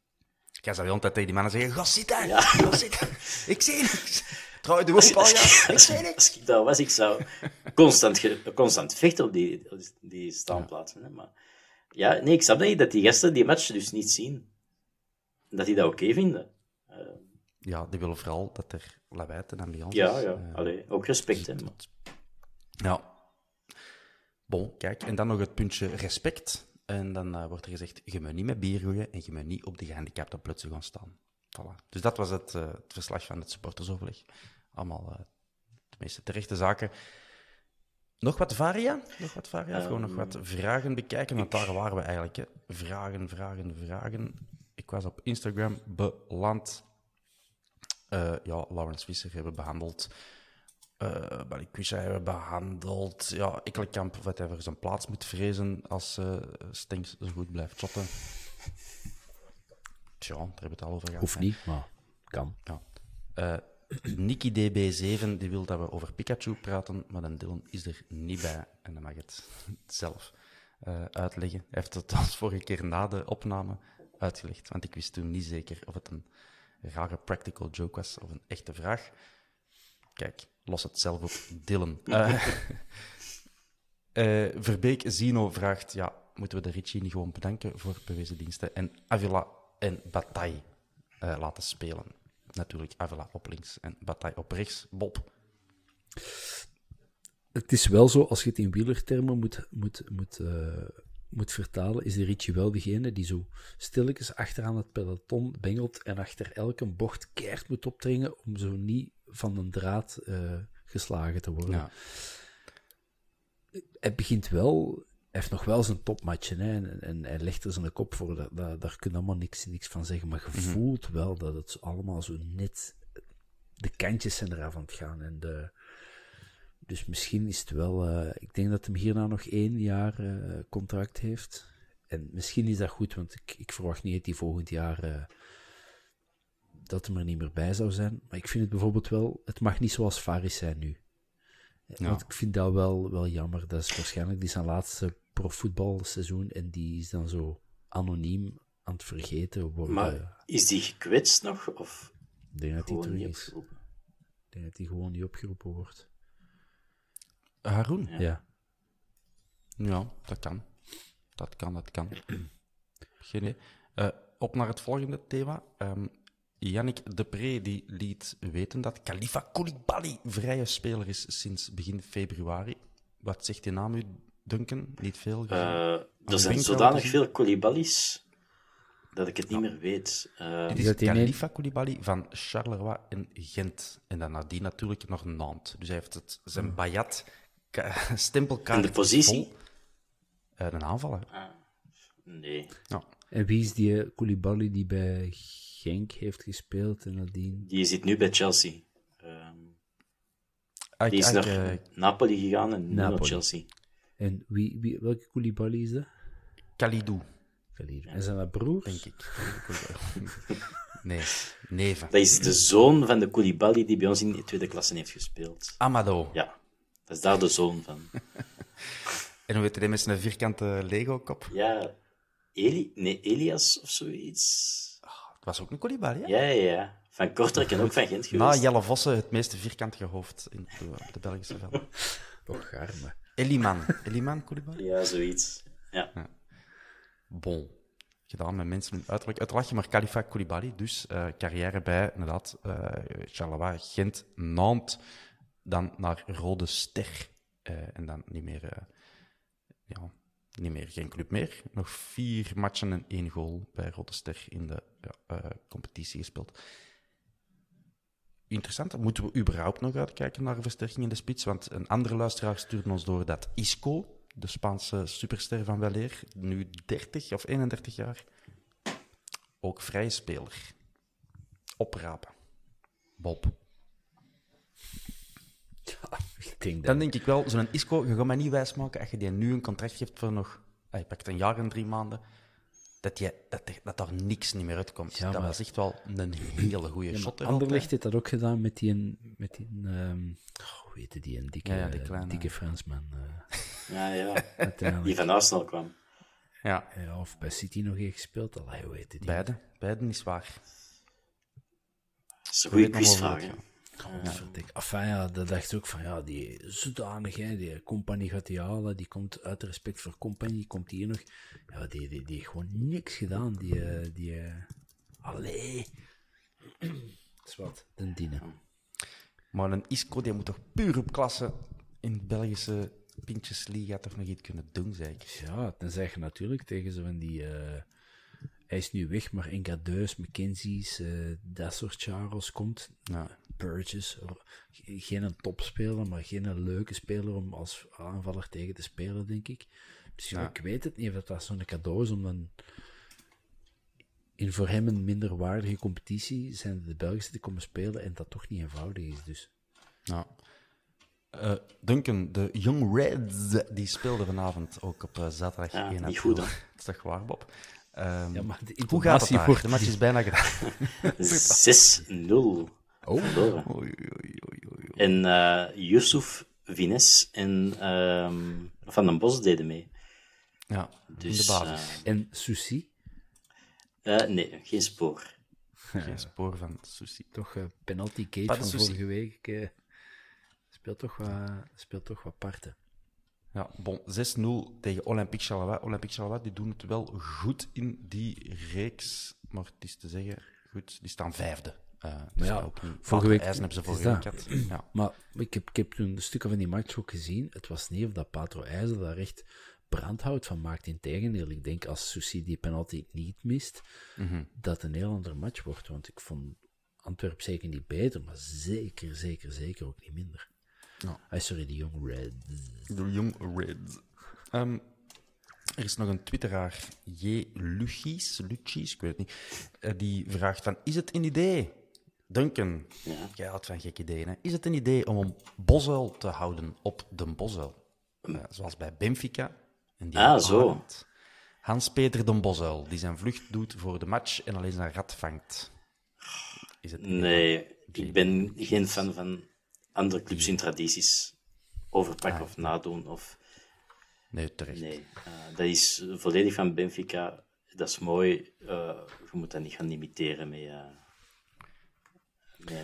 Ik zou altijd tegen die mannen zeggen, ga zitten, ja. ga zitten. Ik zie niks. Trouw de voetbal, ja. Ik zie niks. Als ik daar was, ik zou constant, constant vechten op die, die staanplaatsen. Hè. Maar ja, nee, ik snap niet dat die gasten die match dus niet zien. Dat die dat oké vinden. Uh, ja, die willen vooral dat er lawaai en ambiance Ja, ja. Uh, Allee, ook respect, hè. Maar... Ja. Bon, kijk. En dan nog het puntje respect. En dan uh, wordt er gezegd, je moet niet met bier gooien en je moet niet op de gehandicapte plutsen gaan staan. Voilà. Dus dat was het, het, verslag van het supportersoverleg. Allemaal de meeste terechte zaken. Nog wat varia? Nog wat varia? Um, gewoon nog wat ehm, vragen bekijken, want daar waren we eigenlijk. Hè. Vragen, vragen, vragen. Ik was op Instagram beland. Ja, Lawrence Visser hebben behandeld. Uh, Balikwisha hebben behandeld. Ja, Ikkelkamp, hij voor zijn plaats moet vrezen als uh, Stenks zo goed blijft shotten. Tja, daar hebben we het al over gehad. Hoeft niet, maar kan. Ja. Uh, Nicky DB7 die wil dat we over Pikachu praten, maar dan Dylan is er niet bij en dan mag het zelf uh, uitleggen. Hij heeft het als vorige keer na de opname uitgelegd, want ik wist toen niet zeker of het een rare practical joke was of een echte vraag. Kijk, los het zelf op, Dylan. Uh, uh, Verbeek Zino vraagt, ja, moeten we de Richie niet gewoon bedanken voor bewezen diensten en Avila en Bataille laten spelen? natuurlijk Avila op links en Bataille op rechts. Bob. Het is wel zo, als je het in wielertermen moet, moet, moet, uh, moet vertalen, is de Ritchie wel degene die zo stilletjes achteraan het peloton bengelt en achter elke bocht keert moet opdringen om zo niet van een draad uh, geslagen te worden. Ja. Het begint wel heeft nog wel zijn topmatchen hè, en, en hij legt er zijn kop voor. Daar, daar, daar kun je allemaal niks, niks van zeggen. Maar je mhm. voelt wel dat het allemaal zo net. De kantjes zijn eraf aan het gaan. En de, dus misschien is het wel. Uh, ik denk dat hem hierna nog één jaar uh, contract heeft. En misschien is dat goed, want ik, ik verwacht niet dat hij volgend jaar. Uh, dat hem er niet meer bij zou zijn. Maar ik vind het bijvoorbeeld wel. Het mag niet zoals Faris zijn nu. Ja. Want ik vind dat wel, wel jammer. Dat is waarschijnlijk die zijn laatste profvoetbalseizoen en die is dan zo anoniem aan het vergeten worden. Maar is die gekwetst nog? Of ik denk dat hij terug is. Ik denk dat hij gewoon niet opgeroepen wordt. Haroon? Ja. ja. ja. dat kan. Dat kan, dat kan. Geen idee. Uh, op naar het volgende thema. Um, Yannick Depré die liet weten dat Khalifa Koulibaly vrije speler is sinds begin februari. Wat zegt die naam u, Duncan? Niet veel? Uh, er zijn zodanig veel Koulibalys dat ik het niet meer weet. Uh, is Khalifa Koulibaly van Charleroi en Gent. En dan nadien natuurlijk nog Nantes. Dus hij heeft het, zijn hmm. Bayat stempelkaart En de positie? Uh, een aanvaller. Ah, nee. Ja. En wie is die Koulibaly die bij Genk heeft gespeeld en nadien... Die zit nu bij Chelsea. Um, die is naar Napoli gegaan en nu naar Chelsea. En wie, wie, welke Koulibaly is dat? Kalidou. Kalidou. En zijn dat broers? Denk ik. nee, neven. Dat is de zoon van de Koulibaly die bij ons in de tweede klasse heeft gespeeld. Amado. Ja, dat is daar de zoon van. en hoe heet hij met zijn vierkante Lego-kop? Ja, Eli nee, Elias of zoiets was ook een Koulibaly, hè? Ja, ja, ja. Van Kortrijk en ook van Gent geweest. Na Jelle Vossen het meeste vierkantige hoofd in de, Belgische velden. Toch garme. Eliman. Eliman Koulibaly? Ja, zoiets. Ja. ja. Bon. Gedaan met mensen met uiterlijk. Uiteraard maar Khalifa Koulibaly. Dus uh, carrière bij, inderdaad, uh, Charleroi, Gent, Nantes. Dan naar Rode Ster. Uh, en dan niet meer... ja, niet meer, geen club meer. Nog vier matchen en één goal bij Rotte Ster in de uh, competitie gespeeld. Interessant. Moeten we überhaupt nog uitkijken naar een versterking in de spits? Want een andere luisteraar stuurde ons door dat Isco, de Spaanse superster van Weleer, nu 30 of 31 jaar, ook vrije speler. Oprapen. Bob. Dan denk ik wel, zo'n Isco, je gaat mij niet wijsmaken als je die nu een contract geeft voor nog, hij pakt een jaar en drie maanden, dat, je, dat, dat daar niks niet meer uitkomt. Ja, dat was echt wel een hele goede ja, shot. Anderlecht heeft dat ook gedaan met die, met die um, hoe heette die, een dikke, ja, kleine... dikke Fransman. Uh, ja, ja. die van Arsenal kwam. Ja. ja. Of bij City nog eens gespeeld, allee, hoe heette die? Beide, beide is waar. Dat is een goede quizvraag, ja. Enfin ja, dat dacht ik ook van, ja, die zodanig, hè, die compagnie gaat die halen, die komt uit respect voor compagnie, komt hier nog. Ja, die, die, die gewoon niks gedaan, die, eh, die, uh, allee. Dat is wat, den dienen. Maar een Isco, die moet toch puur op klasse in de Belgische Pintjesliga toch nog iets kunnen doen, zeg Ja, dan zeg je natuurlijk tegen zo van die... Uh, hij is nu weg, maar Engadeus, McKenzie's, uh, dat soort Charles komt. Ja. Burgess, geen een topspeler, maar geen een leuke speler om als aanvaller tegen te spelen, denk ik. Misschien, ja. ik weet het niet of dat zo'n cadeau is om dan in voor hem een minder waardige competitie zijn de Belgische te komen spelen en dat toch niet eenvoudig is. Dus. Ja. Uh, Duncan, de Young Reds, die speelde vanavond ook op uh, zaterdag ja, 1 Niet goed, hè? Dat is toch waar, Bob? Um, ja, maar hoe gaat het daar? De match is bijna gedaan. 6-0. Oh. Oei, oei, oei, en uh, Yusuf Vines en uh, Van den Bos deden mee. Ja, dus, in de basis. Uh, en Susi? Uh, nee, geen spoor. Geen spoor van Susi. Toch uh, penalty Kate van vorige week. speelt, toch wat, speelt toch wat parten. Ja, bon, 6-0 tegen Olympique Charleroi. Olympique Charleroi die doen het wel goed in die reeks. Maar het is te zeggen, goed, die staan vijfde. Uh, dus ja, vorige week hebben ze vorige week gehad. Ja. Maar ik heb, ik heb toen de stukken van die match ook gezien. Het was niet of dat Patro IJzer daar echt brandhout van maakt. Integendeel, ik denk als Susi die penalty niet mist, mm dat het een heel ander match wordt. Want ik vond Antwerp zeker niet beter, maar zeker, zeker, zeker ook niet minder. No. Ah, sorry, de Young Reds. De Young Reds. Um, er is nog een twitteraar, J. Luchis, ik weet het niet, uh, die vraagt van, is het een idee Duncan, ja. jij had van gek ideeën. Hè? Is het een idee om een Bosuil te houden op de Bosuil? Uh, zoals bij Benfica. En die ah, zo. Hans-Peter de Bosuil, die zijn vlucht doet voor de match en alleen zijn rat vangt. Is het nee, ik ben geen fan van andere clubs in tradities overpakken ah, of nadoen. Of... Nee, terecht. Nee, uh, dat is volledig van Benfica. Dat is mooi. Uh, je moet dat niet gaan imiteren met... Uh,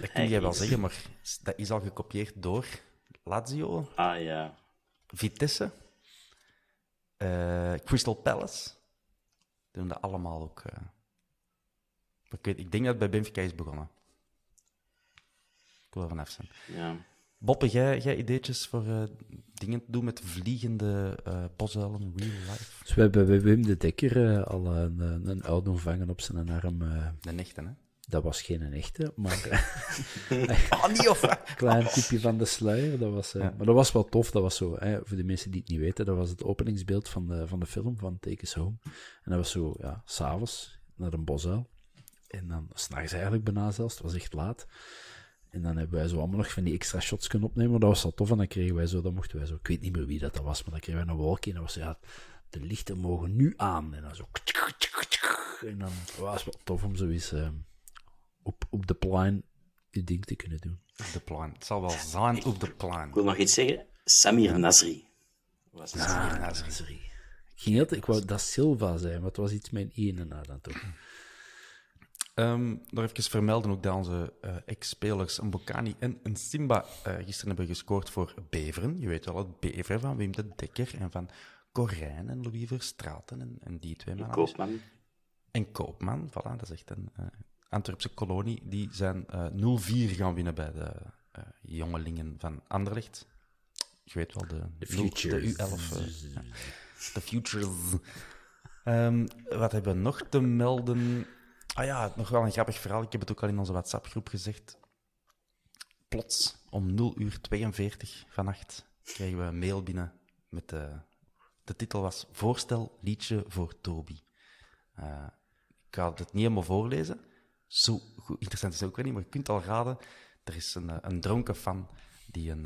dat kun jij wel zeggen, maar dat is al gekopieerd door Lazio. Ah ja. Vitesse. Crystal Palace. Die doen dat allemaal ook. Ik, weet, ik denk dat het bij Benfica is begonnen. Ik wil er vanaf zijn. Ja. Boppe, jij, jij ideetjes voor uh, dingen te doen met vliegende uh, boshuilen, real life? Dus we hebben bij Wim de Dekker al een, een uil vangen op zijn arm. de nechten, hè? Dat was geen echte, maar... ah, niet of... Klein tipje van de sluier, dat was... Uh, Maar dat was wel tof, dat was zo... Hè, voor de mensen die het niet weten, dat was het openingsbeeld van de, van de film, van Take Us Home. En dat was zo, ja, s'avonds, naar een bosuil. En dan s'nachts eigenlijk bijna zelfs, het was echt laat. En dan hebben wij zo allemaal nog van die extra shots kunnen opnemen, maar dat was wel tof. En dan kregen wij zo, dan mochten wij zo... Ik weet niet meer wie dat, dat was, maar dan kregen wij een wolkje en dat was ja... De lichten mogen nu aan. En dan zo... En dan was het wel tof om zoiets... Uh, op, op de plein je ding te kunnen doen. Op de plein. Het zal wel zijn op de plein. Ik wil nog iets zeggen. Samir Nasri. Was het Samir Nasri. Ik, ging heel, ik wou dat Silva zijn, maar het was iets met een en na dan toch. Um, nog even vermelden ook dat onze uh, ex-spelers Mbokani en een Simba uh, gisteren hebben gescoord voor Beveren. Je weet wel, het Beveren van Wim de Dekker en van Corijn en Louis Verstraten en, en die twee mannen. En Koopman. En Koopman, voilà, dat is echt een, uh, Antwerpse kolonie, die zijn uh, eh, 0-4 gaan winnen bij de uh, jongelingen van Anderlecht. Je weet wel, de, de, futures. de U11. Uh, de futures. Um, wat hebben we nog te melden? Ah ja, nog wel een grappig verhaal. Ik heb het ook al in onze WhatsApp-groep gezegd. Plots, om 0 uur 42 vannacht, kregen we een mail binnen met de... De titel was Voorstel liedje voor Toby. Uh, ik ga het niet helemaal voorlezen, zo goed, interessant is het ook weer niet, maar je kunt al raden, er is een, eh, een dronken fan die een,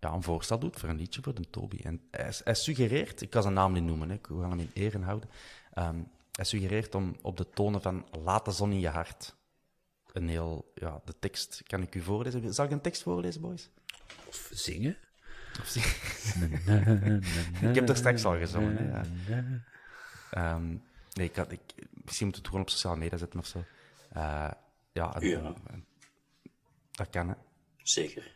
ja, een voorstel doet voor een liedje voor de Toby. En hij, suggereert, ik kan zijn naam niet noemen, ik wil hem in ere houden, um, hij suggereert om op de tonen van Laat de zon in je hart. Een heel, ja, de tekst kan ik u voorlezen. Zal ik een tekst voorlezen, boys? Of zingen? Of zingen? ik heb er straks al gezongen. Hè, ja. Um, nee, ik had, ik, misschien moet het gewoon op sociale media zetten of zo. Uh, ja, en, ja. dat kan, hè. Zeker.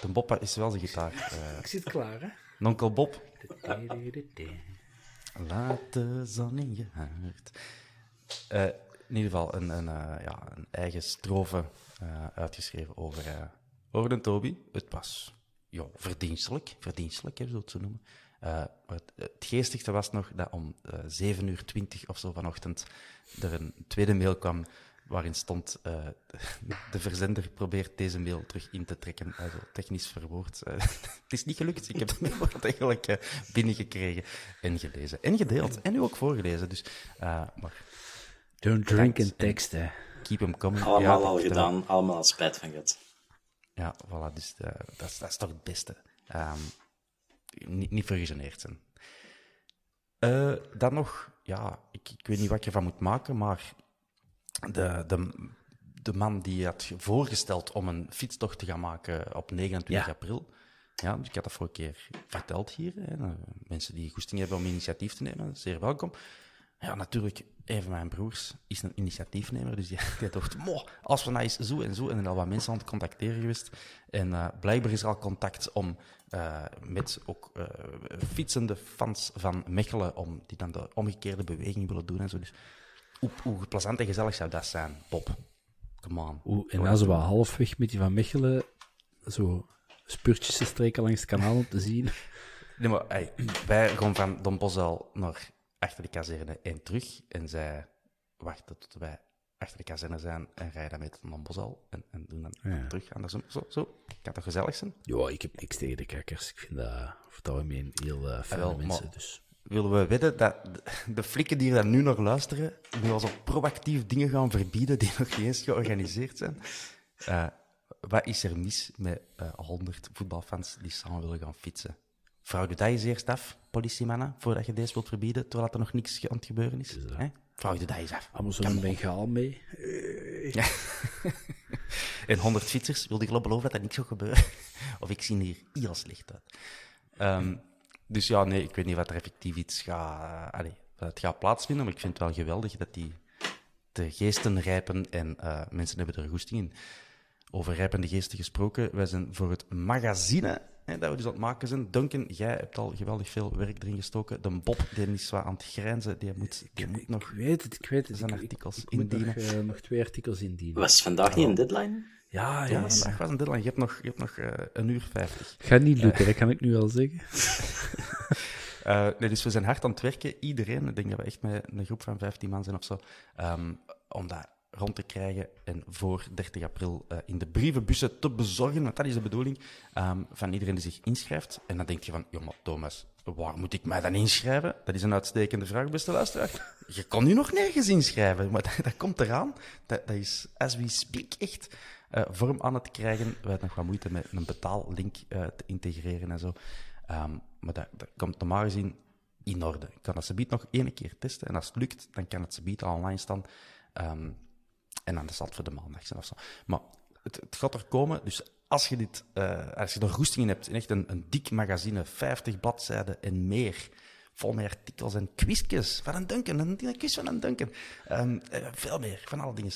De Bob is wel zijn gitaar. Uh, ik zit klaar, hè? Nonkel Bob. Laat de zon in je. Uh, in ieder geval een, een, uh, ja, een eigen strofe uh, uitgeschreven over, over de Toby. Het was ja, verdienstelijk, verdienstelijk, hè, zo zo noemen. het, het geestigste was nog dat om 7 uur 20 of zo vanochtend er een tweede mail kwam waarin stond uh, de verzender probeert deze mail terug in te trekken. Also, technisch verwoord. Uh, het is niet gelukt. Ik heb de mail eigenlijk uh, binnengekregen en gelezen. En gedeeld. En nu ook voorgelezen. Dus, maar, Don't drink in tekst, hè. Keep them coming. Allemaal ja, al gedaan. Wel. Allemaal al spijt van gehad. Ja, voilà. Dus dat, is, dat is toch het beste. Um, niet, niet zijn. dan nog, ja, ik, ik weet niet wat je van moet maken, maar de, de, de man die had voorgesteld om een fietstocht te gaan maken op 29 ja. april. Ja, dus ik had dat vorige keer verteld hier. Hè. Mensen die goesting hebben om initiatief te nemen, zeer welkom. Ja, natuurlijk, een van mijn broers is een initiatiefnemer, dus die, die dacht, mo, als we nou eens zo en zo, en er al wat mensen aan het contacteren geweest. En uh, blijkbaar is er al contact om uh, met ook uh, fietsende fans van Mechelen, om die dan de omgekeerde beweging willen doen en zo. Dus hoe, hoe plezant en gezellig zou dat zijn, Bob? Come on. Oeh, en dan zo wat halfweg met die van Mechelen, zo spurtjes te streken langs het kanaal om te zien. Nee, maar hey, wij gaan van Don Bosel naar achter de kazerne en terug. En zij wachten tot wij achter de kazerne zijn en rijden met Don Bosel. En, en doen dan ja. terug andersom. Zo, zo. Kan toch gezellig zijn? Ja, ik heb niks tegen de kijkers. Ik vind dat, of dat we heel uh, fijne wel, mensen. Maar, dus willen we weten dat de flikken die er nu nog luisteren, nu al zo proactief dingen gaan verbieden die nog niet eens georganiseerd zijn. Uh, wat is er mis met uh, eh, 100 voetbalfans die samen willen gaan fietsen? Vrouw, doe dat eens eerst af, politiemannen, voordat je deze wilt verbieden, terwijl er nog niks aan het gebeuren is. is Vrouw, doe dat eens af. Allemaal zo'n bengaal mee. Ja. en 100 fietsers, wilde ik wel beloven dat dat niet zou gebeuren? of ik zie hier heel slecht uit. Um, dus ja, nee, ik weet niet wat er effectief iets gaat, uh, het gaat plaatsvinden, maar ik vind het wel geweldig dat die de geesten rijpen en uh, mensen hebben er goesting in. Over rijpende geesten gesproken, wij zijn voor het magazine hè, dat we dus aan het maken zijn. Duncan, jij hebt al geweldig veel werk erin gestoken. De Bob, die is wat aan het grijnzen, die moet, die moet nog... Ik weet het, ik weet het. Zijn artikels ik, ik indienen. Nog, uh, nog, twee artikels indienen. Was vandaag niet een deadline? Ja, ja, vandaag was een deadline. Je hebt nog, je hebt nog uh, een uur vijftig. Gaat niet lukken, dat kan ik nu al zeggen. Uh, nee, dus we zijn hard aan het werken. Iedereen, ik denk dat we echt met een groep van 15 man zijn of zo, um, om dat rond te krijgen en voor 30 april uh, in de brievenbussen te bezorgen, want dat is de bedoeling, um, van iedereen die zich inschrijft. En dan denk je van, joh, Thomas, waar moet ik mij dan inschrijven? Dat is een uitstekende vraag, beste luisteraar. Je kan nu nog nergens inschrijven, maar dat, dat komt eraan. Dat, dat, is, as we speak, echt uh, vorm aan het krijgen. We hebben nog wat moeite met een betaallink uh, te integreren en zo. Um, maar dat, komt normaal gezien in orde. Ik kan dat subiet nog één keer testen. En als het lukt, dan kan het subiet al online staan. Um, en dan is dat voor de maandag zijn of zo. Maar het, gaat er komen. Dus als je, dit, uh, als je er roesting in hebt, in echt een, dik magazine, 50 bladzijden en meer, vol met artikels en quizjes van een Duncan, een, een quiz van een Duncan. Uh, veel meer, van alle dingen.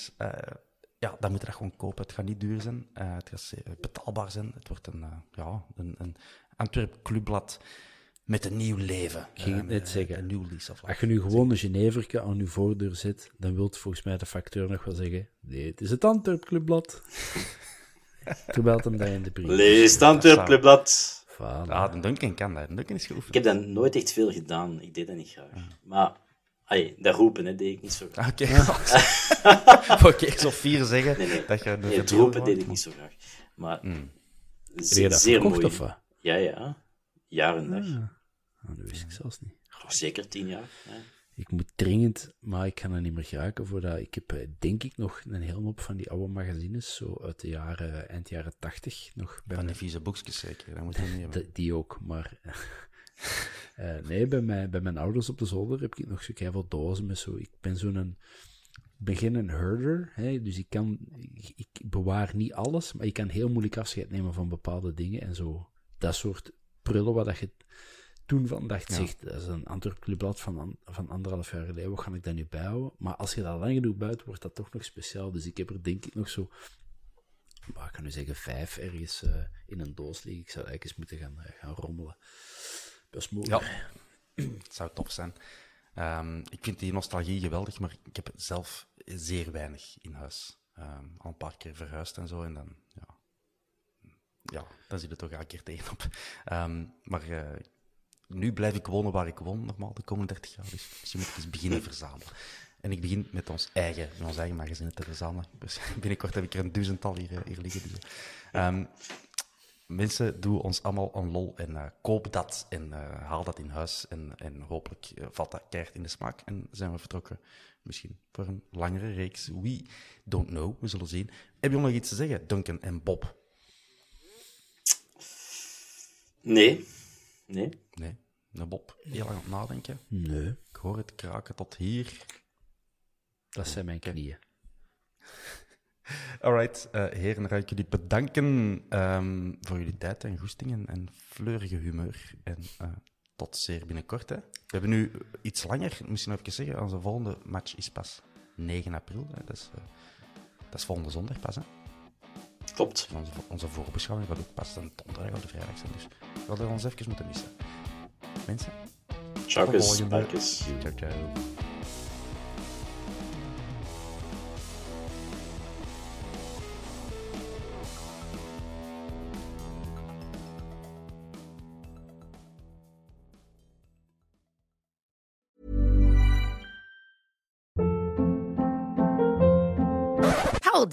Ja, dan moet je dat gewoon kopen. Het gaat niet duur zijn. het gaat betaalbaar zijn. Het wordt een, ja, een, een, Antwerp Clubblad met een nieuw leven. Ik ging het net zeggen. Een nieuw lease of Als je nu gewoon een Geneverke aan je voordeur zit, dan wilt volgens mij de facteur nog wel zeggen: nee, het is het Antwerp Clubblad. Terwijl hem dat in de brief. Lees het Antwerp Clubblad. Ja, ah, de Duncan kan dat. Duncan is geoefend. Ik heb dat nooit echt veel gedaan. Ik deed dat niet graag. Maar Ay, dat roepen hè, deed ik niet zo graag. Oké. Okay. Oké, ik zal vier zeggen. Nee, nee. Dat je nee het roepen deed ik niet zo graag. Maar mm. zeer, zeer mooi. Ja, ja. Jaar en dag. Ah, dat wist ik zelfs niet. zeker tien jaar. Ja. Ik moet dringend, maar ik kan er niet meer geraken voordat. Ik heb eh, denk ik nog een hele hoop van die oude magazines, zo uit de jaren, eind jaren tachtig. Nog bij van de vieze boekjes zeker, dat moet je niet hebben. Die ook, maar Uh, nee, bij, mij, bij mijn ouders op de zolder heb ik nog zo veel dozen met zo. Ik ben zo'n begin een herder, hè, dus ik kan, ik bewaar niet alles, maar ik kan heel moeilijk afscheid nemen van bepaalde dingen en zo. Dat soort prullen wat dat je toen van dacht, ja. zeg, dat is een Antwerp van, van anderhalf jaar geleden, wat ga ik daar nu bijhouden? Maar als je dat lang genoeg buiten, wordt dat toch nog speciaal. Dus ik heb er denk ik nog zo, maar ik kan nu zeggen, vijf ergens uh, in een doos liggen. Ik zou eigenlijk eens moeten gaan, uh, gaan rommelen. Ja, het zou tof zijn. Um, ik vind die nostalgie geweldig, maar ik heb zelf zeer weinig in huis. Um, al een paar keer verhuisd en zo, en dan, ja, ja dan zit het toch elke keer tegenop. Um, maar uh, nu blijf ik wonen waar ik woon, normaal de komende 30 jaar. Dus misschien moet ik eens beginnen verzamelen. En ik begin met ons eigen, ons eigen magazine te verzamelen. Dus binnenkort heb ik er een duizendtal hier, eh, hier liggen. Dus, um, mensen, doe ons allemaal een lol en uh, koop dat en uh, haal dat in huis. En, en hopelijk uh, valt dat keihard in de smaak en zijn we vertrokken. Misschien voor een langere reeks. We don't know, we zullen zien. Heb je nog iets te zeggen, Duncan en Bob? Nee. Nee. Nee. Nou, Bob, heel lang op nadenken. Nee. Ik hoor het kraken tot hier. Dat zijn mijn knieën. Alright, uh, heren, dan ga ik jullie bedanken um, voor jullie tijd en goestingen en fleurige humeur. En uh, tot zeer binnenkort. Hè. We hebben nu iets langer, misschien even zeggen, onze volgende match is pas 9 april. Hè. Dat, is, uh, dat is volgende zondag pas. Hè. Klopt. Onze, onze voorbeschouwing gaat ook pas een donderdag of de vrijdag zijn. Dus we hadden ons even moeten missen. Mensen. Ciao, Ciao, ciao.